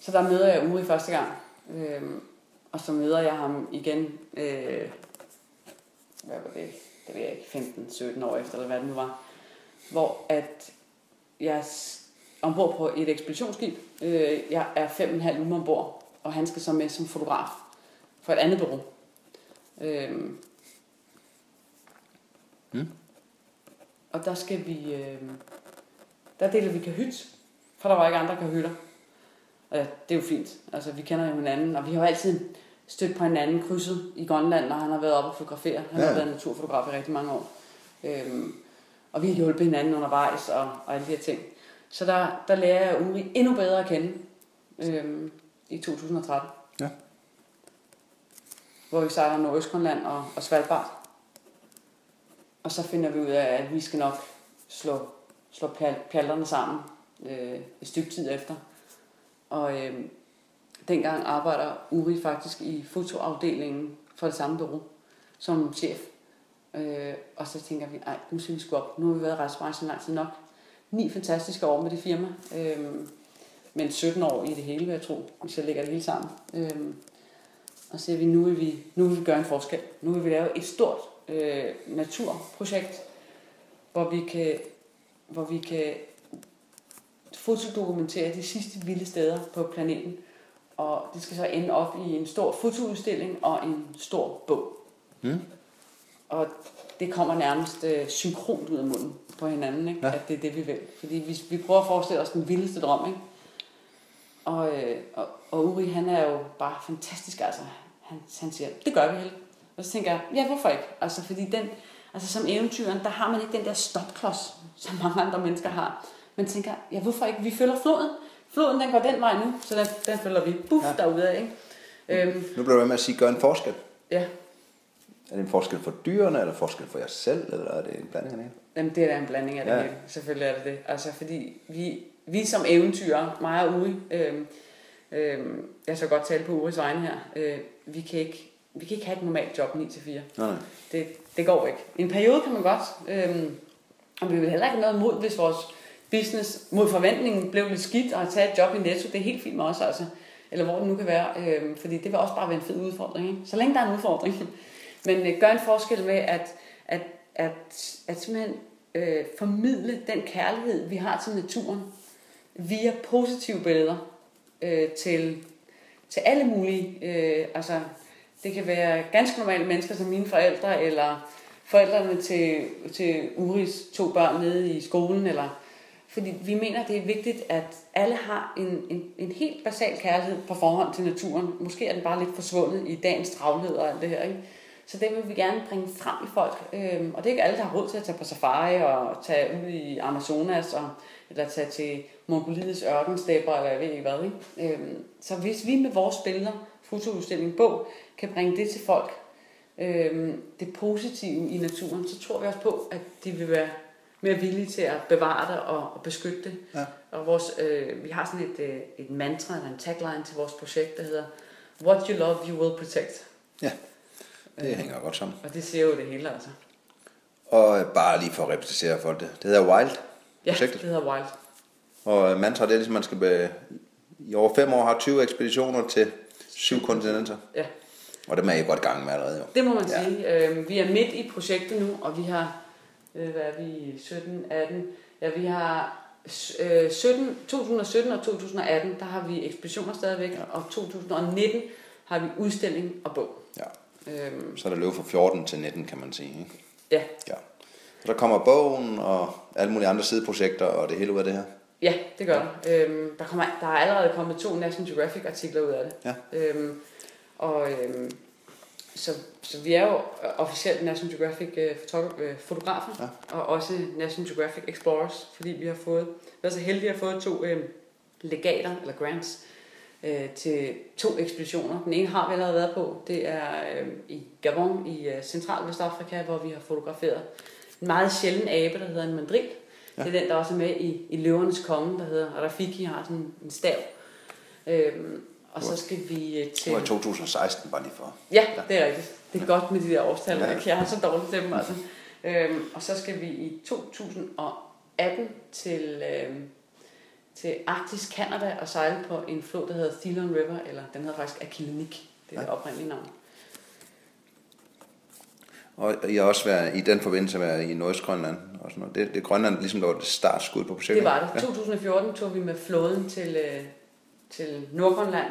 S2: så der møder jeg Uri første gang. Øhm, og så møder jeg ham igen, øh, hvad var det, det ved jeg ikke, 15-17 år efter, eller hvad det nu var. Hvor at jeg s- ombord på et ekspeditionsskib, øh, jeg er fem og en halv uge ombord, og han skal så med som fotograf for et andet bureau. Øhm,
S1: Mm.
S2: Og der skal vi, øh, der deler vi kahyt, for der var ikke andre kahytter. Og ja, det er jo fint. Altså, vi kender jo hinanden, og vi har jo altid stødt på hinanden, krydset i Grønland, når han har været oppe og fotografere. Han
S1: Ja.
S2: har været naturfotograf i rigtig mange år. Øhm, og vi har hjulpet hinanden undervejs og, og alle de her ting. Så der, der lærer jeg Uri endnu bedre at kende øhm, i 2013.
S1: Ja.
S2: Hvor vi sejler Nordøstgrønland og, og Svalbard. Og så finder vi ud af, at vi skal nok slå, slå pjalterne sammen øh, et stykke tid efter. Og øh, dengang arbejder Uri faktisk i fotoafdelingen for det samme bureau som chef. Øh, og så tænker vi, ej, nu skal vi sgu op. Nu har vi været i rejsebranchen lang tid nok. Ni fantastiske år med det firma. Øh, men 17 år i det hele, vil jeg tro, hvis jeg lægger det hele sammen. Øh, og så vi, nu vil vi, nu vil vi gøre en forskel. Nu vil vi lave et stort øh, naturprojekt, hvor vi kan, hvor vi kan fotodokumentere de sidste vilde steder på planeten. Og det skal så ende op i en stor fotoudstilling og en stor bog.
S1: Mm.
S2: Og det kommer nærmest øh, synkront ud af munden på hinanden, ikke?
S1: Ja.
S2: at det er det, vi vil. Fordi vi, vi prøver at forestille os den vildeste drøm, ikke? Og, øh, og, og Uri, han er jo bare fantastisk, altså. Han, han siger, det gør vi helt. Og så tænker jeg, ja, hvorfor ikke? Altså, fordi den, altså som eventyren, der har man ikke den der stopklods, som mange andre mennesker har. Man tænker, ja, hvorfor ikke? Vi følger floden. Floden, den går den vej nu, så den, den følger vi buff
S1: Ja.
S2: derude, ikke? Øhm,
S1: Nu bliver du med at sige, gør en forskel.
S2: ja,
S1: Er det en forskel for dyrene, eller forskel for jer selv, eller er det en blanding af det?
S2: Jamen, det er da en blanding af det
S1: ja.
S2: hele. Selvfølgelig er det det. Altså, fordi vi, vi som eventyrer, mig og Uri, øh, øh, jeg så godt tale på Uris vegne her, øh, vi, kan ikke, vi kan ikke have et normalt job 9-4.
S1: Nej, nej.
S2: Det, det går ikke. En periode kan man godt, øh, og vi vil heller ikke have noget mod, hvis vores business mod forventningen blev lidt skidt, og at tage et job i Netto, det er helt fint med os altså. Eller hvor det nu kan være, øh, fordi det vil også bare være en fed udfordring. Ikke? Så længe der er en udfordring. Men øh, gør en forskel med at, at, at, at simpelthen øh, formidle den kærlighed, vi har til naturen, via positive billeder øh, til, til alle mulige. Øh, altså, det kan være ganske normale mennesker som mine forældre, eller forældrene til, til Uris to børn nede i skolen, eller fordi vi mener, det er vigtigt, at alle har en, en, en helt basal kærlighed på forhånd til naturen. Måske er den bare lidt forsvundet i dagens travlhed og alt det her. Ikke? Så det vil vi gerne bringe frem i folk. Øhm, og det er ikke alle, der har råd til at tage på safari og tage ud i Amazonas, og, eller tage til Mongoliets ørkenstepper, eller jeg ved ikke hvad. Ikke? Øhm, så hvis vi med vores billeder, fotoudstilling, bog, kan bringe det til folk, øhm, det positive i naturen, så tror vi også på, at de vil være mere villige til at bevare det og, og beskytte det.
S1: Ja.
S2: Og vores, øh, vi har sådan et, øh, et mantra, eller en tagline til vores projekt, der hedder What you love, you will protect.
S1: Ja, det hænger godt sammen.
S2: Og det siger jo det hele, altså.
S1: Og bare lige for at repræsentere folk det. Det hedder Wild,
S2: Ja,
S1: projektet.
S2: det hedder Wild.
S1: Og mantra, det er ligesom, man skal be... i over fem år har 20 ekspeditioner til syv kontinenter.
S2: Ja,
S1: Og dem er I godt gang med allerede jo.
S2: det må man
S1: Ja.
S2: sige. Øh, vi er midt i projektet nu, og vi har, øh, hvad er vi, 17, 18, ja, vi har øh, 17, 2017 og 2018, der har vi ekspeditioner stadigvæk, ja. og 2019 har vi udstilling og bog.
S1: Ja.
S2: Øhm,
S1: Så er der løb fra 14 til 19, kan man sige. Ikke?
S2: ja,
S1: Ja. Der kommer bogen og alle mulige andre sideprojekter og det hele ud af det her.
S2: Ja, det gør der. Øhm, der, kommer, der er allerede kommet to National Geographic artikler ud af det.
S1: Ja.
S2: Øhm, og øhm, så, så vi er jo officielt National Geographic øh, øh, fotografer,
S1: Ja.
S2: og også National Geographic Explorers, fordi vi har fået, vi er så heldige at have fået to øh, legater, eller grants, øh, til to ekspeditioner. Den ene har vi allerede været på, det er øh, i Gabon i øh, Central Vestafrika, hvor vi har fotograferet en meget sjælden abe, der hedder en mandril. Ja. Det er den, der også er med i, i Løvernes Konge, der hedder Rafiki, har sådan en stav. Øhm, og så skal vi øh,
S1: Det
S2: til...
S1: var i 2016, bare lige for.
S2: Ja, det er rigtigt. Det er godt med de der årstal.
S1: Ja.
S2: Ja. Jeg har så dårligt til dem, altså. Øhm, og så skal vi i 2018 til, øhm, til Arktis, Canada og sejle på en flod, der hedder Thelon River, eller den hedder faktisk Akilenik. Det er det oprindelige navn.
S1: Og I har også været, i den forbindelse været i Nordøstgrønland og sådan noget. Det, det Grønland ligesom, der var det startskud på projektet.
S2: Det var det. 2014 tog vi med flåden til, øh, til Nordgrønland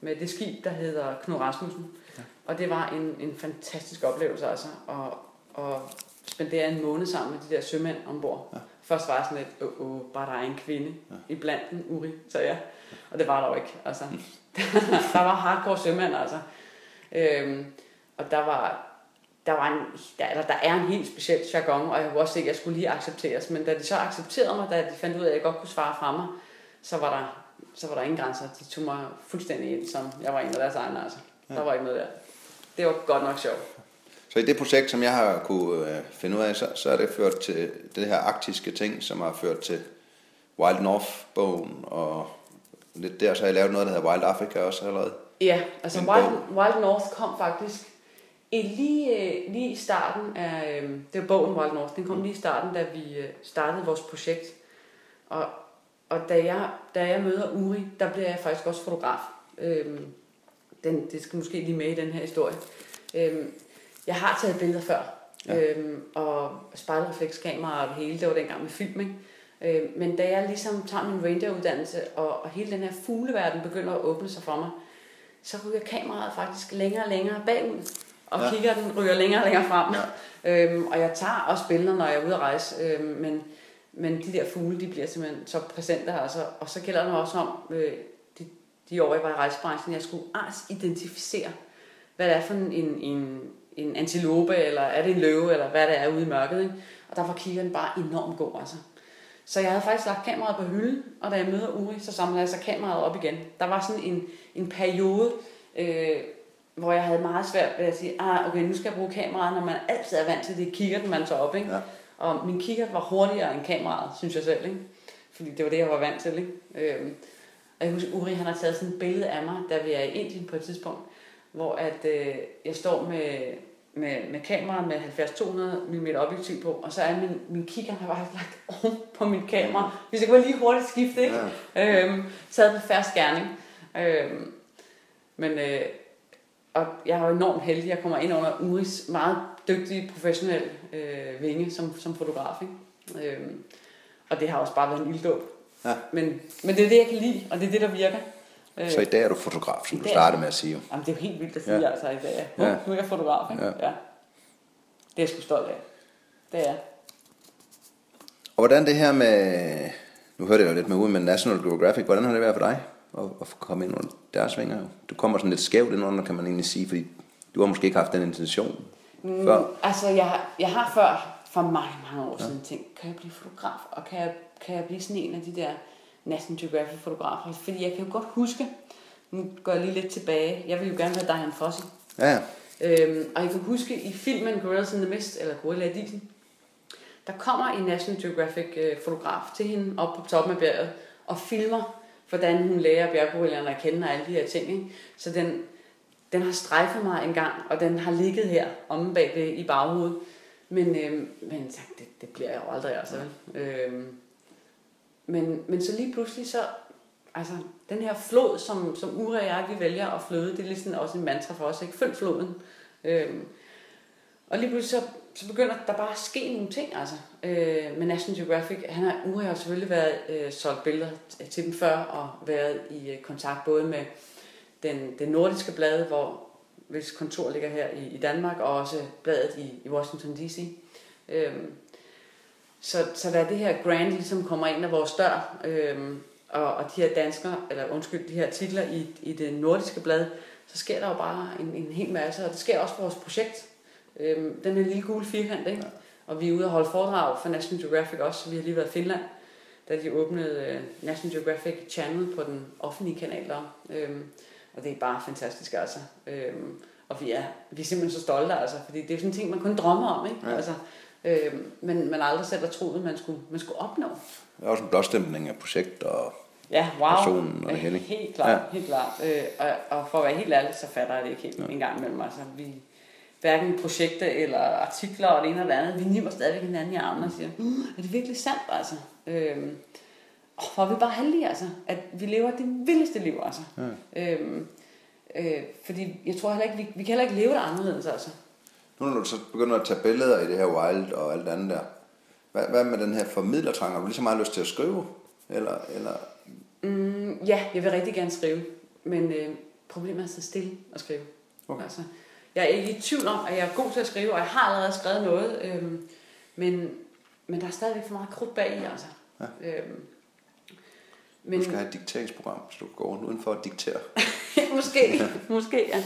S2: med det skib, der hedder Knud Rasmussen. Ja. Og det var en, en fantastisk oplevelse altså, at, at spendere en måned sammen med de der sømænd ombord. Ja. Først var jeg sådan lidt, åh, åh, bare der er en kvinde ja. i blandt den, Uri, så ja. Og det var der jo ikke. Altså. der var hardcore sømænd, altså. Øhm, og der var, der, var en, der, eller der er en helt speciel jargon, og jeg kunne også se, at jeg skulle lige accepteres. Men da de så accepterede mig, da de fandt ud af, at jeg godt kunne svare fra mig, så var der, så var der ingen grænser. De tog mig fuldstændig ind, som jeg var en af deres egne. Altså. Ja. Der var ikke noget der. Det var godt nok sjovt.
S1: Så i det projekt, som jeg har kunne øh, finde ud af, så, så er det ført til det her arktiske ting, som har ført til Wild North-bogen, og lidt der, så har jeg lavet noget, der hedder Wild Africa også allerede.
S2: Ja, altså Wild. Wild North kom faktisk lige, øh, lige i starten af, øh, det var bogen Wild North, den kom lige i starten, da vi startede vores projekt. Og, og da, jeg, da jeg møder Uri, der bliver jeg faktisk også fotograf. Øhm, den, det skal måske lige med i den her historie. Øhm, jeg har taget billeder før,
S1: Ja.
S2: øhm, og spejlreflekskamera og det hele, det var dengang med film, ikke? Øh, men da jeg ligesom tager min ranger-uddannelse, og, og hele den her fugleverden begynder at åbne sig for mig, så ryger kameraet faktisk længere og længere bagud, og
S1: Ja.
S2: kigger den ryger længere og længere frem.
S1: Ja.
S2: Øhm, og jeg tager også billeder, når jeg er ude at rejse, øhm, men, men de der fugle, de bliver simpelthen så præsente her. Altså, og så gælder det mig også om, øh, de, de år jeg var i rejsebranchen, jeg skulle ars identificere, hvad det er for en, en, en, en antilope, eller er det en løve, eller hvad det er ude i mørket. Ikke? Og der var kiggeren bare enormt god. Altså. Så jeg havde faktisk lagt kameraet på hylden, og da jeg møder Uri, så samler jeg så kameraet op igen. Der var sådan en, en periode, øh, hvor jeg havde meget svært ved at sige, ah, okay, nu skal jeg bruge kameraet, når man altid er vant til det kigger den, man tager op. Ikke?
S1: Ja.
S2: Og min kikkert var hurtigere end kameraet, synes jeg selv. Ikke? Fordi det var det, jeg var vant til. Ikke? Øhm, og jeg husker, Uri han har taget sådan et billede af mig, da vi er i Indien på et tidspunkt, hvor at, øh, jeg står med, med, med kameraet med 70-200 mm objektiv på, og så er min, min kigger, har bare lagt oven på min kamera. Hvis jeg kunne lige hurtigt skifte, ikke? Ja. Øhm, taget på færre skærning. Øhm, men øh, og jeg er jo enormt heldig, jeg kommer ind under Uris meget dygtige, professionelle øh, vinge som, som fotograf. Ikke? Øhm, og det har også bare været en ilddåb.
S1: Ja.
S2: Men, men det er det, jeg kan lide, og det er det, der virker. Øh,
S1: Så i dag er du fotograf, som du startede med at sige.
S2: Jamen, det er jo helt vildt at sige,
S1: Ja.
S2: altså, i dag. Nu,
S1: Ja.
S2: nu er jeg fotograf, ikke?
S1: Ja.
S2: Ja. Det er jeg sgu stolt af. Det er.
S1: Og hvordan det her med, nu hørte jeg jo lidt med ude med National Geographic, hvordan har det været for dig at, at komme ind under deres vinger? Du kommer sådan lidt skævt ind under, kan man egentlig sige, fordi du har måske ikke haft den intention
S2: Mm,
S1: før.
S2: Altså, jeg, har- jeg har før, for mange, mange år siden, tænkt, kan jeg blive fotograf, og kan jeg, kan jeg blive sådan en af de der National Geographic fotografer? Fordi jeg kan jo godt huske, nu går jeg lige lidt tilbage, jeg vil jo gerne være Diane Fossey.
S1: Ja, ja.
S2: Øhm, og jeg kan huske i filmen Gorillas in the Mist, eller Gorilla i Disen, der kommer en National Geographic øh, fotograf til hende op på toppen af bjerget og filmer, hvordan hun lærer bjerggorillerne at kende og alle de her ting. Ikke? Så den, den har strejfet mig en gang, og den har ligget her omme bagved i baghovedet. Men, øhm, men jeg det, det bliver jeg jo aldrig, altså. vel? Øhm, men, men så lige pludselig så, altså den her flod, som, som Ure og jeg, vi vælger at fløde, det er ligesom også en mantra for os, ikke? Følg floden. Øhm, og lige pludselig så, så begynder der bare at ske nogle ting, altså. Øh, med National Geographic, han har, nu har jeg selvfølgelig været øh, solgt billeder til dem før, og været i øh, kontakt både med den, den nordiske blad, hvor hvis kontor ligger her i, i Danmark, og også bladet i, i Washington D.C. Øhm, så, så da det her grant ligesom kommer ind af vores dør, øhm, og, og de her danskere, eller undskyld, de her titler i, i det nordiske blad, så sker der jo bare en, en hel masse, og det sker også for vores projekt. Øhm, den er lille gule firkant, ikke? Ja. Og vi er ude og holde foredrag for National Geographic også, vi har lige været i Finland, da de åbnede uh, National Geographic Channel på den offentlige kanal der. Øhm, og det er bare fantastisk altså. Øhm, og vi er, vi er simpelthen så stolte altså, fordi det er sådan en ting, man kun drømmer om, ikke? Ja. Altså, øhm, men man aldrig selv har troet, man skulle, man skulle opnå.
S1: Det er også en blåstempling af projekt og
S2: Ja, wow.
S1: personen og det hele.
S2: Helt klart, ja. helt klart. Øh, og, og for at være helt ærlig, så fatter jeg det ikke helt ja. en gang imellem. Altså, vi, hverken projekter eller artikler og det ene eller det andet, vi niver stadigvæk hinanden i armen og siger, mm, er det virkelig sandt altså? Øhm, og for vi bare heldige altså, at vi lever det vildeste liv altså. Ja. Øhm, øh, fordi jeg tror heller ikke, vi, vi kan heller ikke leve det anderledes altså.
S1: Nu når du så begynder at tage billeder i det her wild og alt andet der, hvad, hvad med den her formidlertrang? Har du lige så meget lyst til at skrive? Eller, eller
S2: Mm, ja, jeg vil rigtig gerne skrive, men øh, problemet er så stille at skrive. Okay. Altså, jeg er ikke i tvivl om, at jeg er god til at skrive, og jeg har allerede skrevet noget, øh, men, men der er stadigvæk for meget krudt bag i, altså. Ja. Øh,
S1: men, du skal have et dikteringsprogram, så du går rundt udenfor at diktere.
S2: måske, måske, ja.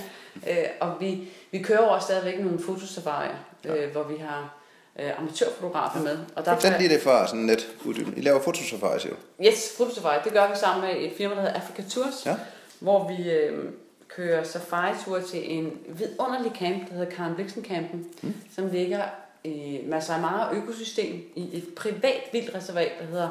S2: Øh, og vi, vi kører også stadigvæk nogle fotosafarier, ja. øh, hvor vi har øh, amatørfotografer med.
S1: Og der Fortæl lige det for sådan lidt uddybt. I laver fotosafari, siger du?
S2: Yes, fotosafari. Det gør vi sammen med et firma, der hedder Africa Tours, ja. hvor vi øh, kører safari-tur til en vidunderlig camp, der hedder Karen Vixen Campen, mm. som ligger i Masai Mara økosystem i et privat vildt reservat, der hedder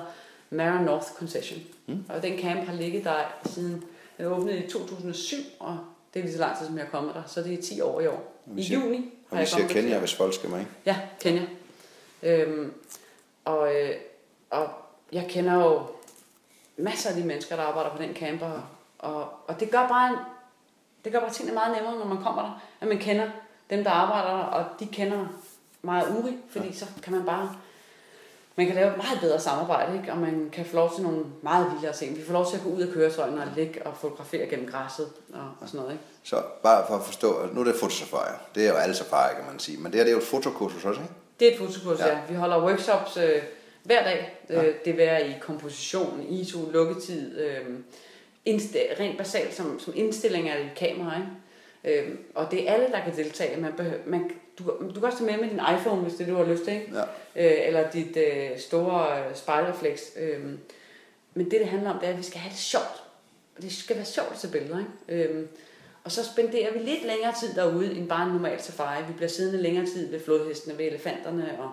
S2: Mara North Concession. Mm. Og den camp har ligget der siden den åbnede i 2007, og det er lige så lang tid, som jeg er kommet der, så det er 10 år i år. I juni
S1: og vi siger Kenya, hvis folk skal ikke?
S2: Ja, Kenya. Øhm, og, øh, og jeg kender jo masser af de mennesker, der arbejder på den camper, og, og det gør bare en, det gør bare tingene meget nemmere, når man kommer der, at man kender dem, der arbejder der, og de kender mig og Uri, fordi ja. så kan man bare man kan lave et meget bedre samarbejde, ikke? og man kan få lov til nogle meget vildere ting. Vi får lov til at gå ud af køretøjerne og ligge og fotografere gennem græsset og, og sådan noget. Ikke?
S1: Så bare for at forstå, nu er det fotosafari. Det er jo alle safari, kan man sige. Men det her det er jo et fotokursus også, ikke?
S2: Det er et fotokursus, ja. ja. Vi holder workshops øh, hver dag. Ja. Øh, det er i komposition, ISO, lukketid, øh, indst- rent basalt som, som indstilling af et kamera. Ikke? Øh, og det er alle, der kan deltage. Man, behøver, man, du, du kan også tage med med din iPhone, hvis det du har lyst til. Ikke? Ja. Øh, eller dit øh, store øh, spejlerflex. Øh, men det, det handler om, det er, at vi skal have det sjovt. Det skal være sjovt til billeder. Ikke? Øh, og så spenderer vi lidt længere tid derude end bare en normal safari. Vi bliver siddende længere tid ved flodhestene, ved elefanterne og,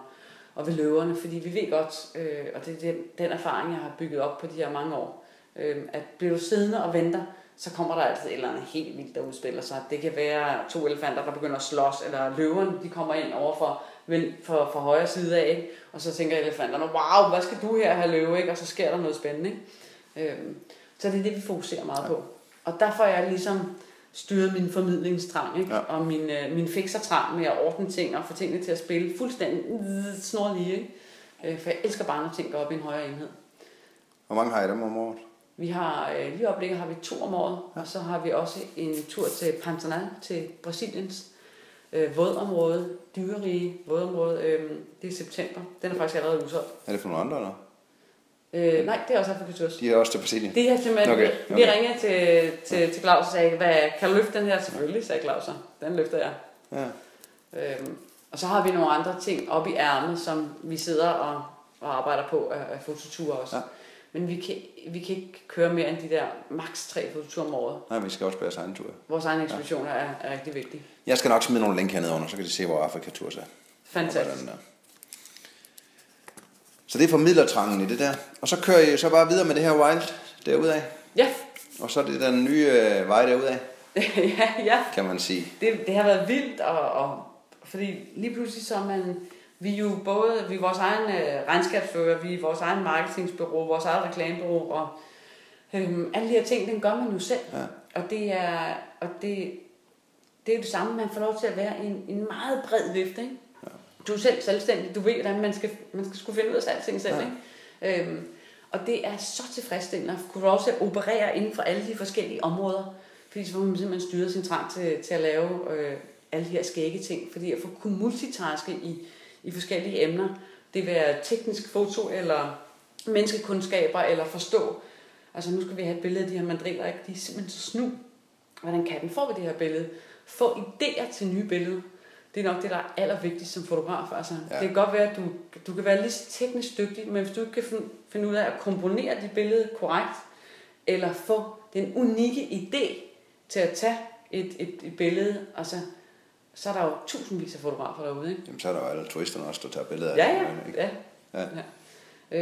S2: og ved løverne, fordi vi ved godt, øh, og det er den, den erfaring, jeg har bygget op på de her mange år, øh, at bliver du siddende og venter, så kommer der altid et eller andet helt vildt, der udspiller sig. Det kan være to elefanter, der begynder at slås, eller løverne, de kommer ind over for, for, for højre side af, ikke? og så tænker elefanterne, wow, hvad skal du her have løve, ikke? og så sker der noget spændende. Ikke? Øh, så det er det, vi fokuserer meget på. Og derfor er jeg ligesom styret min formidlingstrang, ikke? Ja. og min, øh, min fiksertrang med at ordne ting og få tingene til at spille fuldstændig snorlige. Ikke? Øh, for jeg elsker bare, når ting går op i en højere enhed.
S1: Hvor mange har I dem om året?
S2: Vi har, øh, lige oplægget har vi to om året, ja. og så har vi også en tur til Pantanal, til Brasiliens øh, vådområde, dyrerige vådområde. Øh, det er i september. Den er faktisk allerede udsolgt.
S1: Er det for nogle andre, eller?
S2: Øh, nej, det er også Afrika Tours.
S1: De er også til Brasilien?
S2: Det er simpelthen, okay, okay. vi ringede til, til, til Claus og sagde, Hvad, kan du løfte den her? Selvfølgelig, sagde Claus. Den løfter jeg. Ja. Øhm, og så har vi nogle andre ting op i ærmet, som vi sidder og, og arbejder på af, af fototure også. Ja. Men vi kan, vi kan ikke køre mere end de der maks tre fototure om året.
S1: Nej, vi skal også på vores egen tur.
S2: Vores egen ekspedition ja. er, er rigtig vigtig.
S1: Jeg skal nok smide nogle link hernede under, så kan de se, hvor Afrika Tours er.
S2: Fantastisk.
S1: Så det er formidlertrangen i det der. Og så kører I så bare videre med det her wild derudad.
S2: Ja.
S1: Og så er det den nye øh, vej derudad.
S2: ja, ja.
S1: Kan man sige.
S2: Det, det har været vildt, og, og fordi lige pludselig så er man, vi er jo både, vi er vores egen øh, regnskabsfører, vi er vores egen marketingsbureau, vores eget reklamebureau, og øhm, alle de her ting, den gør man jo selv. Ja. Og det er, og det, det er det samme, man får lov til at være i en, en meget bred vifte, ikke? du er selv selvstændig, du ved, hvordan man skal, man skal skulle finde ud af alting selv. Ja. Ikke? Øhm, og det er så tilfredsstillende at kunne også operere inden for alle de forskellige områder, fordi så får man simpelthen styret sin trang til, til at lave øh, alle de her skægge ting, fordi at få kunne multitaske i, i forskellige emner, Det vil være teknisk foto, eller menneskekundskaber, eller forstå. Altså nu skal vi have et billede af de her mandriler, ikke? de er simpelthen så snu. Hvordan kan den få det her billede? Få idéer til nye billeder. Det er nok det, der er allervigtigst som fotograf. Altså, ja. Det kan godt være, at du, du kan være lidt teknisk dygtig, men hvis du ikke kan finde ud af at komponere dit billede korrekt, eller få den unikke idé til at tage et, et, et billede, altså, så er der jo tusindvis af fotografer derude. Ikke?
S1: Jamen, så er der jo alle turisterne også, der tager billeder
S2: ja, ja, af ja, ja. ja.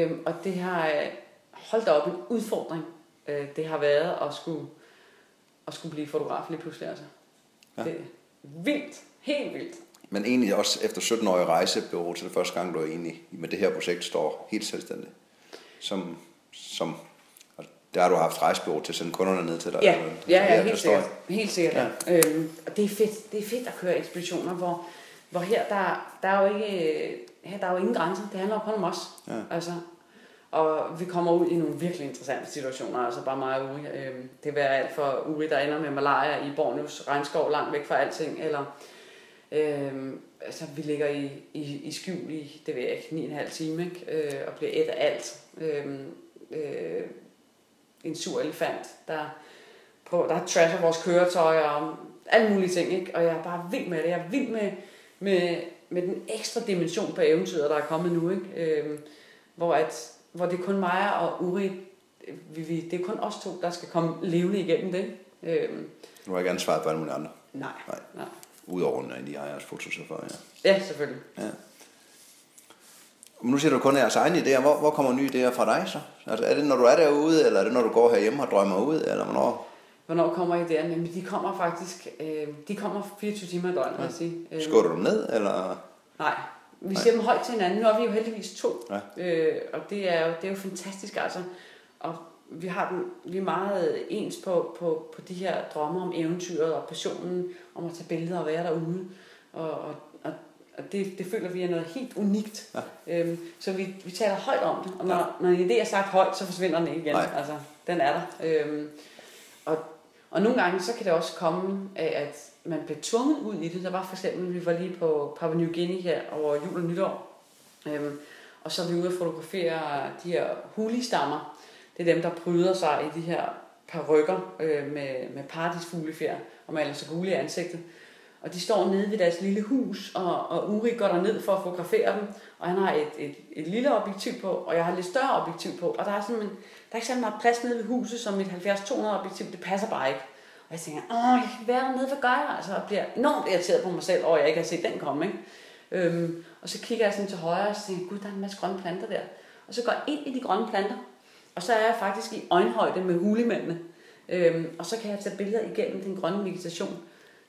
S2: Øhm, og det har øh, holdt op en udfordring. Øh, det har været at skulle, at skulle blive fotograf lige pludselig. Altså. Ja. Det er vildt. Helt vildt.
S1: Men egentlig også efter 17 år i rejsebureau til det første gang, du er egentlig med det her projekt står helt selvstændig. Som, som der har du haft rejsebureau til at sende kunderne ned til dig.
S2: Ja, ja, ja, ja helt sikkert. Helt sikkert. Ja. Øhm, og det er fedt. Det er fedt at køre ekspeditioner, hvor, hvor her der, der er jo ikke her der er jo ingen grænser. Det handler kun om os. Ja. Altså, og vi kommer ud i nogle virkelig interessante situationer, altså bare mig og Uri. Øhm, det vil alt for Uri, der ender med malaria i Borneos regnskov, langt væk fra alting, eller øhm, altså, vi ligger i, i, i skjul i, det ved jeg ikke, 9,5 time, ikke? Øh, og bliver et af alt. Øhm, øh, en sur elefant, der, på, der trasher vores køretøj og alle mulige ting, ikke? Og jeg er bare vild med det. Jeg er vild med, med, med den ekstra dimension på eventyret, der er kommet nu, ikke? Øhm, hvor, at, hvor det er kun mig og Uri, vi, vi, det er kun os to, der skal komme levende igennem det. Øhm,
S1: du har ikke ansvaret for alle mulige andre?
S2: Nej. nej. nej.
S1: Udover når de ejers fotochauffør,
S2: ja. Ja, selvfølgelig. Ja.
S1: Men nu siger du kun jeres egne idéer. Hvor, hvor kommer nye idéer fra dig så? Altså, er det, når du er derude, eller er det, når du går herhjemme og drømmer ud, eller hvornår?
S2: Hvornår kommer idéerne? Jamen, de kommer faktisk, øh, de kommer 24 timer i døgnet, ja. jeg sige.
S1: Øh, Skåler du dem ned, eller?
S2: Nej, vi Nej. siger dem højt til hinanden. Nu er vi jo heldigvis to, ja. øh, og det er, jo, det er jo fantastisk, altså. Og vi har den, vi er meget ens på, på, på de her drømme om eventyret og passionen om at tage billeder og være derude. Og, og, og, det, det føler vi er noget helt unikt. Ja. Øhm, så vi, vi taler højt om det, og når, ja. når en idé er sagt højt, så forsvinder den ikke igen. Nej. Altså, den er der. Øhm, og, og nogle gange så kan det også komme af, at man bliver tvunget ud i det. Der var for eksempel, vi var lige på Papua New Guinea her over jul og nytår. Øhm, og så er vi ude og fotografere de her hulistammer. Det er dem, der bryder sig i de her perukker øh, med, med paradisfuglefjer og maler sig gule i ansigtet. Og de står nede ved deres lille hus, og, og Uri går der ned for at fotografere dem, og han har et, et, et lille objektiv på, og jeg har et lidt større objektiv på, og der er, simpelthen, der er ikke så meget plads nede ved huset, som et 70-200 objektiv, det passer bare ikke. Og jeg tænker, åh, jeg kan være dernede, hvad gør jeg? Altså, jeg bliver enormt irriteret på mig selv over, at jeg ikke har set den komme. Ikke? Øhm, og så kigger jeg sådan til højre, og så tænker gud, der er en masse grønne planter der. Og så går jeg ind i de grønne planter, og så er jeg faktisk i øjenhøjde med hulimændene. Øhm, og så kan jeg tage billeder igennem den grønne vegetation.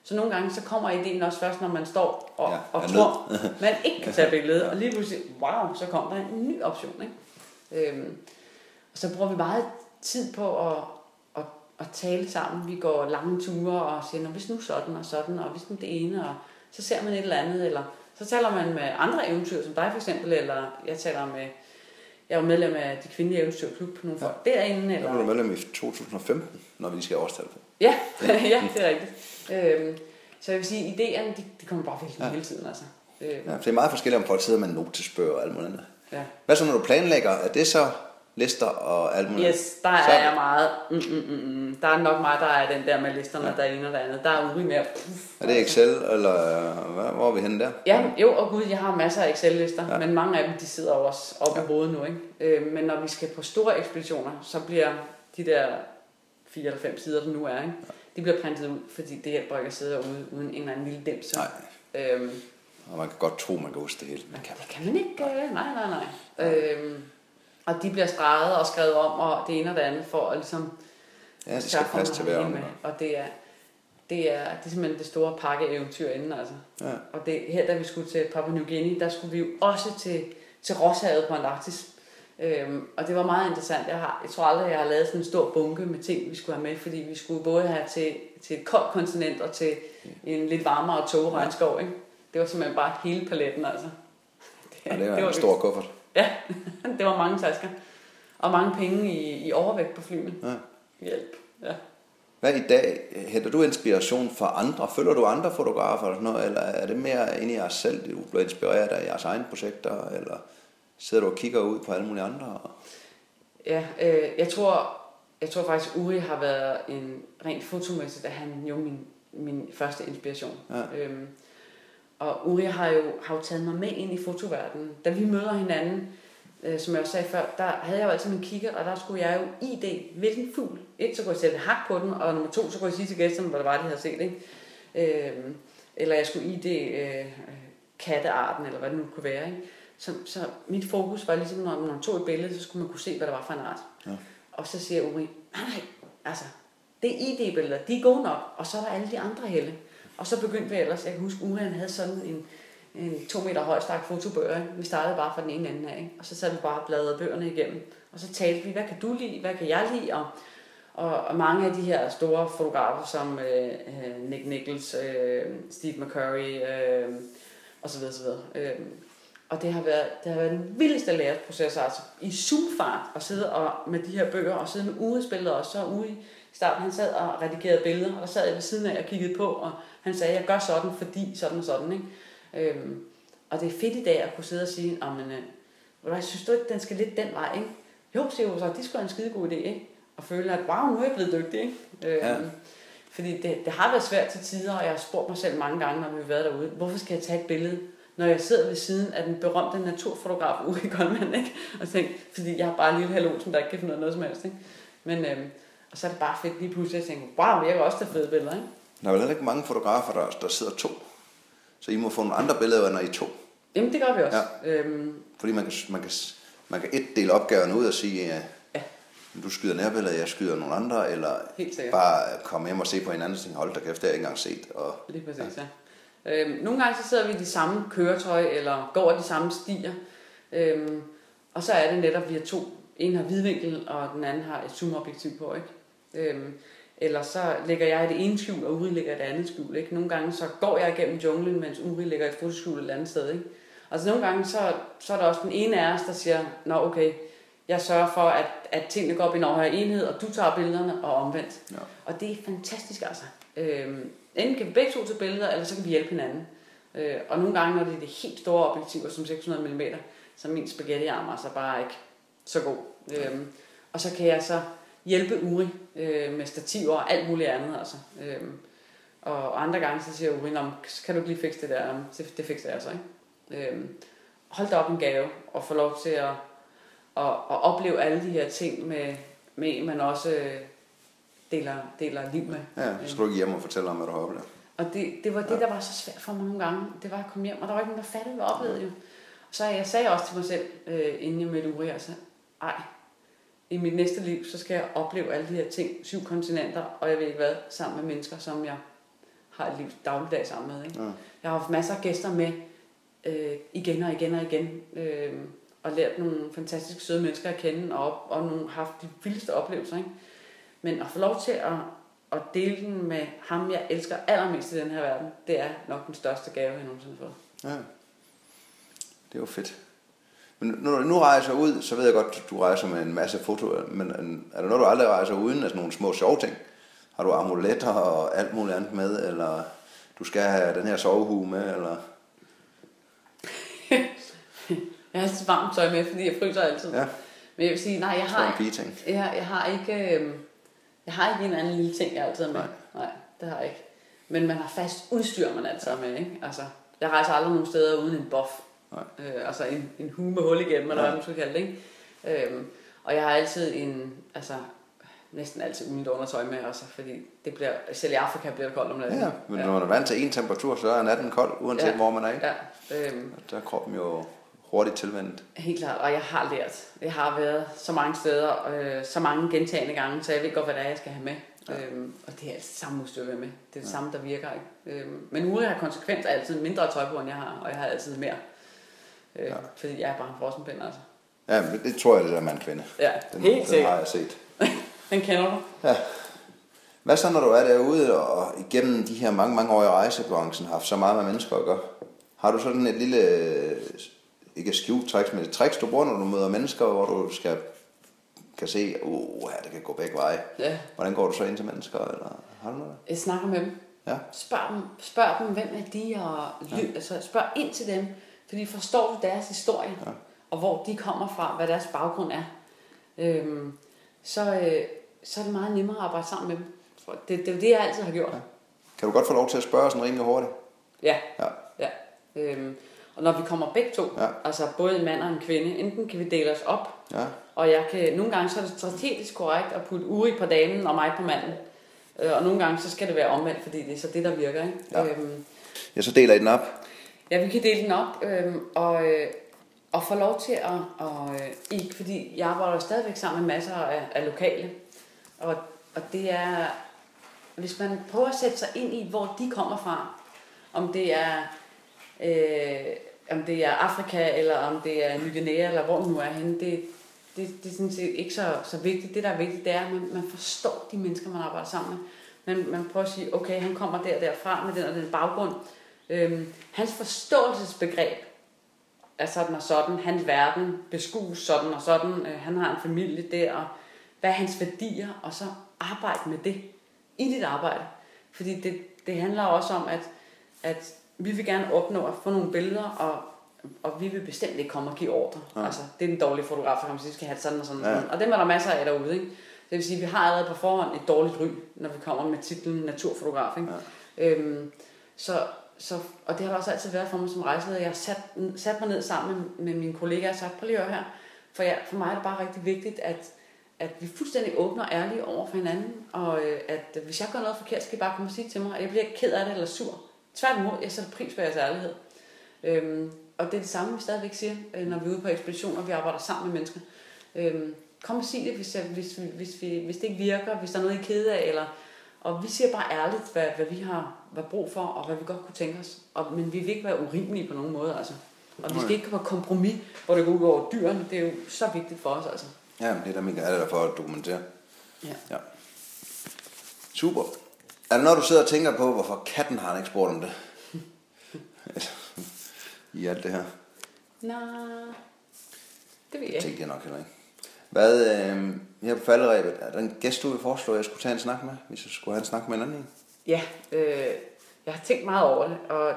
S2: Så nogle gange så kommer ideen også først, når man står og, ja, og tror, man ikke kan tage billedet. Og lige pludselig, wow, så kommer der en ny option. Ikke? Øhm, og så bruger vi meget tid på at, at, at tale sammen. Vi går lange ture og siger, hvis nu sådan og sådan, og hvis nu det ene, og så ser man et eller andet, eller så taler man med andre eventyr, som dig for eksempel, eller jeg taler med, jeg var medlem af de kvindelige eventyrklub på nogle ja. folk derinde. Eller...
S1: Jeg var medlem i 2015, når vi skal årstal på.
S2: Ja, ja, det er rigtigt. Øhm, så jeg vil sige, idéerne, de, de kommer bare virkelig ja. hele tiden. Altså.
S1: Øhm. Ja, det er meget forskelligt, om folk sidder med notesbøger og alt muligt andet. Ja. Hvad så, når du planlægger? Er det så lister og alt muligt?
S2: Yes, der er jeg meget... Mm, mm, mm, mm. Der er nok mig, der er den der med listerne, ja. der er ene og det andet. Der er uri mere... Puff,
S1: er det Excel, eller hvad, hvor er vi henne der?
S2: Ja, jo, og gud, jeg har masser af Excel-lister, ja. men mange af dem, de sidder også oppe ja. i hovedet nu. Ikke? Øh, men når vi skal på store ekspeditioner, så bliver de der fire eller fem sider, der nu er, ikke? Ja de bliver printet ud, fordi det hjælper ikke at sidde ude uden en eller anden lille dims.
S1: Nej. Øhm, og man kan godt tro, man kan huske det hele.
S2: Men kan det kan man ikke. Øh, nej, nej, nej. Ja. Øhm, og de bliver streget og skrevet om, og det ene og det andet, for at ligesom...
S1: Ja, det skal passe til hver med.
S2: Og det er, det er, det er simpelthen det store pakkeeventyr inden, altså. Ja. Og det, her, da vi skulle til Papua New Guinea, der skulle vi jo også til, til Rosshavet på Antarktis. Øhm, og det var meget interessant. Jeg, har, jeg tror aldrig, jeg har lavet sådan en stor bunke med ting, vi skulle have med, fordi vi skulle både have til, til et koldt kontinent og til en lidt varmere togregnskov. Ikke? Det var simpelthen bare hele paletten, altså.
S1: Det, ja, det var, det var en stor kuffert.
S2: Ja, det var mange tasker. Og mange penge i, i overvægt på flyene. Ja. Hjælp, ja.
S1: Hvad i dag? Henter du inspiration fra andre? Følger du andre fotografer eller noget? Eller er det mere inde i jer selv, du bliver inspireret af jeres egne projekter? Eller sidder du og kigger ud på alle mulige andre?
S2: Ja, øh, jeg tror, jeg tror faktisk, Uri har været en rent fotomæssigt, at han jo min, min første inspiration.
S1: Ja.
S2: Øhm, og Uri har jo, har jo taget mig med ind i fotoverdenen. Da vi møder hinanden, øh, som jeg også sagde før, der havde jeg jo altid min kigger, og der skulle jeg jo ID, hvilken fugl. Et, så kunne jeg sætte hak på den, og nummer to, så kunne jeg sige til gæsterne, hvad det var, de havde set. Ikke? Øhm, eller jeg skulle ID øh, kattearten, eller hvad det nu kunne være. Ikke? Så, så mit fokus var ligesom, når man tog et billede, så skulle man kunne se, hvad det var for en art.
S1: Ja.
S2: Og så siger Uri, nej, nej, altså, det er ID-billeder, de er gode nok, og så er der alle de andre helle. Og så begyndte vi ellers, jeg kan huske, Uri han havde sådan en, en to meter høj stak fotobøger. ikke? Vi startede bare fra den ene ende af, ikke? og så satte vi bare bladrede bøgerne igennem. Og så talte vi, hvad kan du lide, hvad kan jeg lide, og, og, og mange af de her store fotografer, som øh, øh, Nick Nichols, øh, Steve McCurry, øh, og så videre, så videre. Øh, og det har været, det har været den vildeste læreproces, altså i zoomfart at sidde og, med de her bøger, og sidde med ugespillet og så ude i starten, han sad og redigerede billeder, og der sad jeg ved siden af og kiggede på, og han sagde, jeg gør sådan, fordi sådan og sådan, ikke? Øhm, og det er fedt i dag at kunne sidde og sige, men, øh, jeg synes du ikke, den skal lidt den vej, ikke? Jo, siger hun så, det skulle en skide god idé, ikke? Og føle, at wow, nu er jeg blevet dygtig, ikke? Øhm,
S1: Ja.
S2: Fordi det, det har været svært til tider, og jeg har spurgt mig selv mange gange, når vi har været derude, hvorfor skal jeg tage et billede, når jeg sidder ved siden af den berømte naturfotograf Uwe Goldman, ikke? Og tænker, fordi jeg har bare en lille hallo, som der ikke kan finde af noget som helst, ikke? Men, øhm, og så er det bare fedt lige pludselig at tænke, wow, jeg kan også tage fede billeder, ikke?
S1: Der er vel heller ikke mange fotografer, der, der sidder to. Så I må få nogle andre billeder, når I to.
S2: Jamen, det gør vi også. Ja. Øhm,
S1: Fordi man kan, man kan, man kan et dele opgaven ud og sige, ja,
S2: Ja.
S1: du skyder nærbilleder, jeg skyder nogle andre, eller bare komme hjem og se på hinanden og tænke, hold da kæft, det har jeg ikke engang set. Og,
S2: Lige præcis, ja. Øhm, nogle gange så sidder vi i de samme køretøj, eller går de samme stier, øhm, og så er det netop, at vi har to. En har vidvinkel, og den anden har et zoomobjektiv på, ikke? Øhm, eller så lægger jeg det ene skjul, og Uri lægger det andet skjul, ikke? Nogle gange så går jeg igennem junglen, mens Uri lægger et fotoskjul et andet sted, ikke? Altså nogle gange så, så er der også den ene af os, der siger, nå okay, jeg sørger for, at, at tingene går op i en overhøjere enhed, og du tager billederne, og omvendt.
S1: Ja.
S2: Og det er fantastisk altså. Øhm, enten kan vi begge to tage billeder, eller så kan vi hjælpe hinanden. Øh, og nogle gange, når det er det helt store objektiver, som 600 mm, så er min spaghettiarm altså bare ikke så god. Øhm, og så kan jeg så hjælpe Uri øh, med stativer og alt muligt andet. Altså. Øhm, og andre gange, så siger Uri, kan du ikke lige fikse det der? Det, det fikser jeg så, ikke? Øhm, hold da op en gave, og få lov til at, at, at opleve alle de her ting med, med man også øh, deler, deler liv med.
S1: ja, så skal du ikke hjem og fortælle om, hvad du har oplevet.
S2: Og det, det var det, der var så svært for mig nogle gange. Det var at komme hjem, og der var ikke nogen, der fattede, hvad jeg oplevede jo. Så jeg sagde også til mig selv, øh, inden jeg mødte Uri, altså, ej, i mit næste liv, så skal jeg opleve alle de her ting, syv kontinenter, og jeg ved ikke hvad, sammen med mennesker, som jeg har et liv dagligdag sammen med. Ikke?
S1: Ja.
S2: Jeg har haft masser af gæster med, øh, igen og igen og igen, øh, og lært nogle fantastiske søde mennesker at kende, og, og nogle, haft de vildeste oplevelser. Ikke? Men at få lov til at, at dele den med ham, jeg elsker allermest i den her verden, det er nok den største gave, jeg nogensinde har fået.
S1: Ja. Det er jo fedt. Men når du nu rejser ud, så ved jeg godt, at du rejser med en masse fotoer, men er der noget, du aldrig rejser uden? Altså nogle små sjove ting? Har du amuletter og alt muligt andet med, eller du skal have den her sovehue med, eller...
S2: Jeg har altid varmt tøj med, fordi jeg fryser altid.
S1: Ja,
S2: Men jeg vil sige, nej, jeg har, jeg, jeg har ikke, øh, jeg har ikke en anden lille ting, jeg altid har med.
S1: Nej.
S2: Nej, det har jeg ikke. Men man har fast udstyr, man altid har med, ikke? Altså, jeg rejser aldrig nogen steder uden en buff.
S1: Nej.
S2: Øh, altså en, en hue med hul igennem, eller hvad man skal kalde det, ikke? Øhm, og jeg har altid en, altså næsten altid uden undertøj med også, fordi det bliver, selv i Afrika bliver det koldt om natten.
S1: Ja, men når man er vant til en temperatur, så er natten kold, uanset
S2: Ja.
S1: hvor man er. Ikke?
S2: Ja, øhm,
S1: Der er kroppen jo hurtigt tilvendt.
S2: helt klart. Og jeg har lært. Jeg har været så mange steder, øh, så mange gentagende gange, så jeg ved godt, hvad det er, jeg skal have med. Ja. Øhm, og det er altid samme udstyr, har med. Det er det ja. samme, der virker. Ikke? Øhm, men Uri har konsekvent altid mindre tøj på, end jeg har, og jeg har altid mere. Øh,
S1: Ja.
S2: Fordi jeg er bare en frossenpind, altså.
S1: Ja, men det tror jeg, det der mand kvinde.
S2: Ja,
S1: Den,
S2: helt
S1: den
S2: sikkert.
S1: har jeg set.
S2: Den kender du.
S1: Ja. Hvad så, når du er derude og igennem de her mange, mange år i rejsebranchen har haft så meget med mennesker at gøre? Har du sådan et lille, ikke skjult tricks, men et tricks, du bruger, når du møder mennesker, hvor du skal, kan se, uh, det kan gå begge veje.
S2: Ja.
S1: Hvordan går du så ind til mennesker? Eller har du noget?
S2: Jeg snakker med dem.
S1: Ja.
S2: Spørg dem, spørg dem hvem er de, og ly, ja. altså, spørg ind til dem, fordi forstår du deres historie. Ja. og hvor de kommer fra, hvad deres baggrund er, øhm, så, øh, så er det meget nemmere at arbejde sammen med dem. Det, det er det, jeg altid har gjort. Ja.
S1: Kan du godt få lov til at spørge sådan rimelig hurtigt?
S2: Ja.
S1: Ja.
S2: ja. Øhm, og når vi kommer begge to,
S1: Ja.
S2: altså både en mand og en kvinde, enten kan vi dele os op,
S1: Ja.
S2: og jeg kan, nogle gange så er det strategisk korrekt at putte Uri på damen og mig på manden. Øh, og nogle gange så skal det være omvendt, fordi det er så det, der virker. Ikke?
S1: Ja.
S2: Øhm,
S1: Ja, så deler I den op.
S2: Ja, vi kan dele den op, øhm, og, øh, og få lov til at, og, øh, ikke, fordi jeg arbejder stadigvæk sammen med masser af, af lokale, og, og det er, hvis man prøver at sætte sig ind i, hvor de kommer fra, om det er, øh, om det er Afrika, eller om det er Ny Guinea, eller hvor den nu er henne, det, det, det er sådan set ikke så, så vigtigt. Det, der er vigtigt, det er, at man, man forstår de mennesker, man arbejder sammen med. Man, man prøver at sige, okay, han kommer der derfra med den og den baggrund. Øhm, hans forståelsesbegreb er sådan og sådan. Hans verden beskues sådan og sådan. Øh, han har en familie der, og hvad er hans værdier, og så arbejde med det i dit arbejde. Fordi det, det handler også om, at, at vi vil gerne opnå at få nogle billeder, og, og vi vil bestemt ikke komme og give ordre. Ja. Altså, det er den dårlige fotograf, der kan sige, skal have sådan og sådan. Ja. Og, dem er der masser af derude. Ikke? Det vil sige, at vi har allerede på forhånd et dårligt ry, når vi kommer med titlen naturfotograf. Ikke? Ja. Øhm, så, så, og det har også altid været for mig som rejseleder. Jeg har sat, sat mig ned sammen med, med mine kollegaer og sagt, prøv lige her. For, jeg, for mig er det bare rigtig vigtigt, at, at vi fuldstændig åbner og ærlige over for hinanden. Og øh, at hvis jeg gør noget forkert, skal I bare komme og sige til mig, at jeg bliver ked af det eller sur. Tværtimod, jeg sætter pris på jeres ærlighed. Øhm, og det er det samme, vi stadigvæk siger, øh, når vi er ude på ekspeditioner, og vi arbejder sammen med mennesker. Øhm, kom og sig det, hvis, jeg, hvis, vi, hvis, vi, hvis det ikke virker, hvis der er noget, I er kede af, eller, og vi siger bare ærligt, hvad, hvad vi har hvad brug for, og hvad vi godt kunne tænke os. Og, men vi vil ikke være urimelige på nogen måde, altså. Og vi skal ikke på kompromis, hvor det går ud over dyrene. Det er jo så vigtigt for os, altså.
S1: Ja, men det er der mega er der for at dokumentere.
S2: Ja.
S1: Ja. Super. Er der noget, du sidder og tænker på, hvorfor katten har han ikke spurgt om det? I alt det her.
S2: Nej, det ved jeg
S1: Det
S2: ikke.
S1: tænkte jeg nok heller ikke. Hvad, øh, her på falderæbet, er der en gæst, du vil foreslå, jeg skulle tage en snak med, hvis jeg skulle have en snak med en anden en?
S2: Ja, øh, jeg har tænkt meget over det, og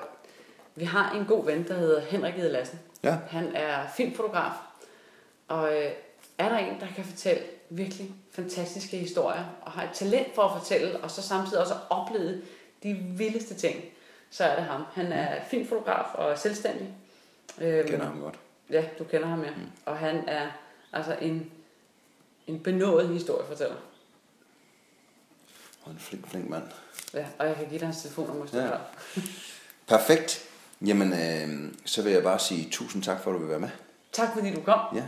S2: vi har en god ven, der hedder Henrik Ede Lassen.
S1: Ja.
S2: Han er filmfotograf, og øh, er der en, der kan fortælle virkelig fantastiske historier, og har et talent for at fortælle, og så samtidig også oplevet de vildeste ting, så er det ham. Han er filmfotograf og selvstændig. Øhm,
S1: Jeg kender ham godt.
S2: Ja, du kender ham, ja. Mm. Og han er altså en, en benået historiefortæller.
S1: Og en flink, flink mand.
S2: Ja, og jeg kan give dig hans telefonnummer, hvis du
S1: Ja.
S2: ja.
S1: Perfekt. Jamen, øh, så vil jeg bare sige tusind tak for, at du vil være med.
S2: Tak fordi du kom.
S1: Ja.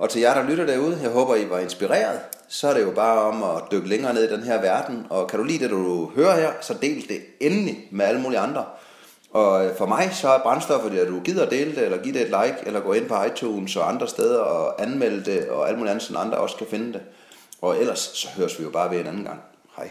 S1: Og til jer, der lytter derude, jeg håber, I var inspireret. Så er det jo bare om at dykke længere ned i den her verden. Og kan du lide det, du hører her, så del det endelig med alle mulige andre. Og for mig, så er brændstoffet, at du gider dele det, eller give det et like, eller gå ind på iTunes og andre steder og anmelde det, og alt muligt andet, så andre også kan finde det. Og ellers, så høres vi jo bare ved en anden gang. Hej.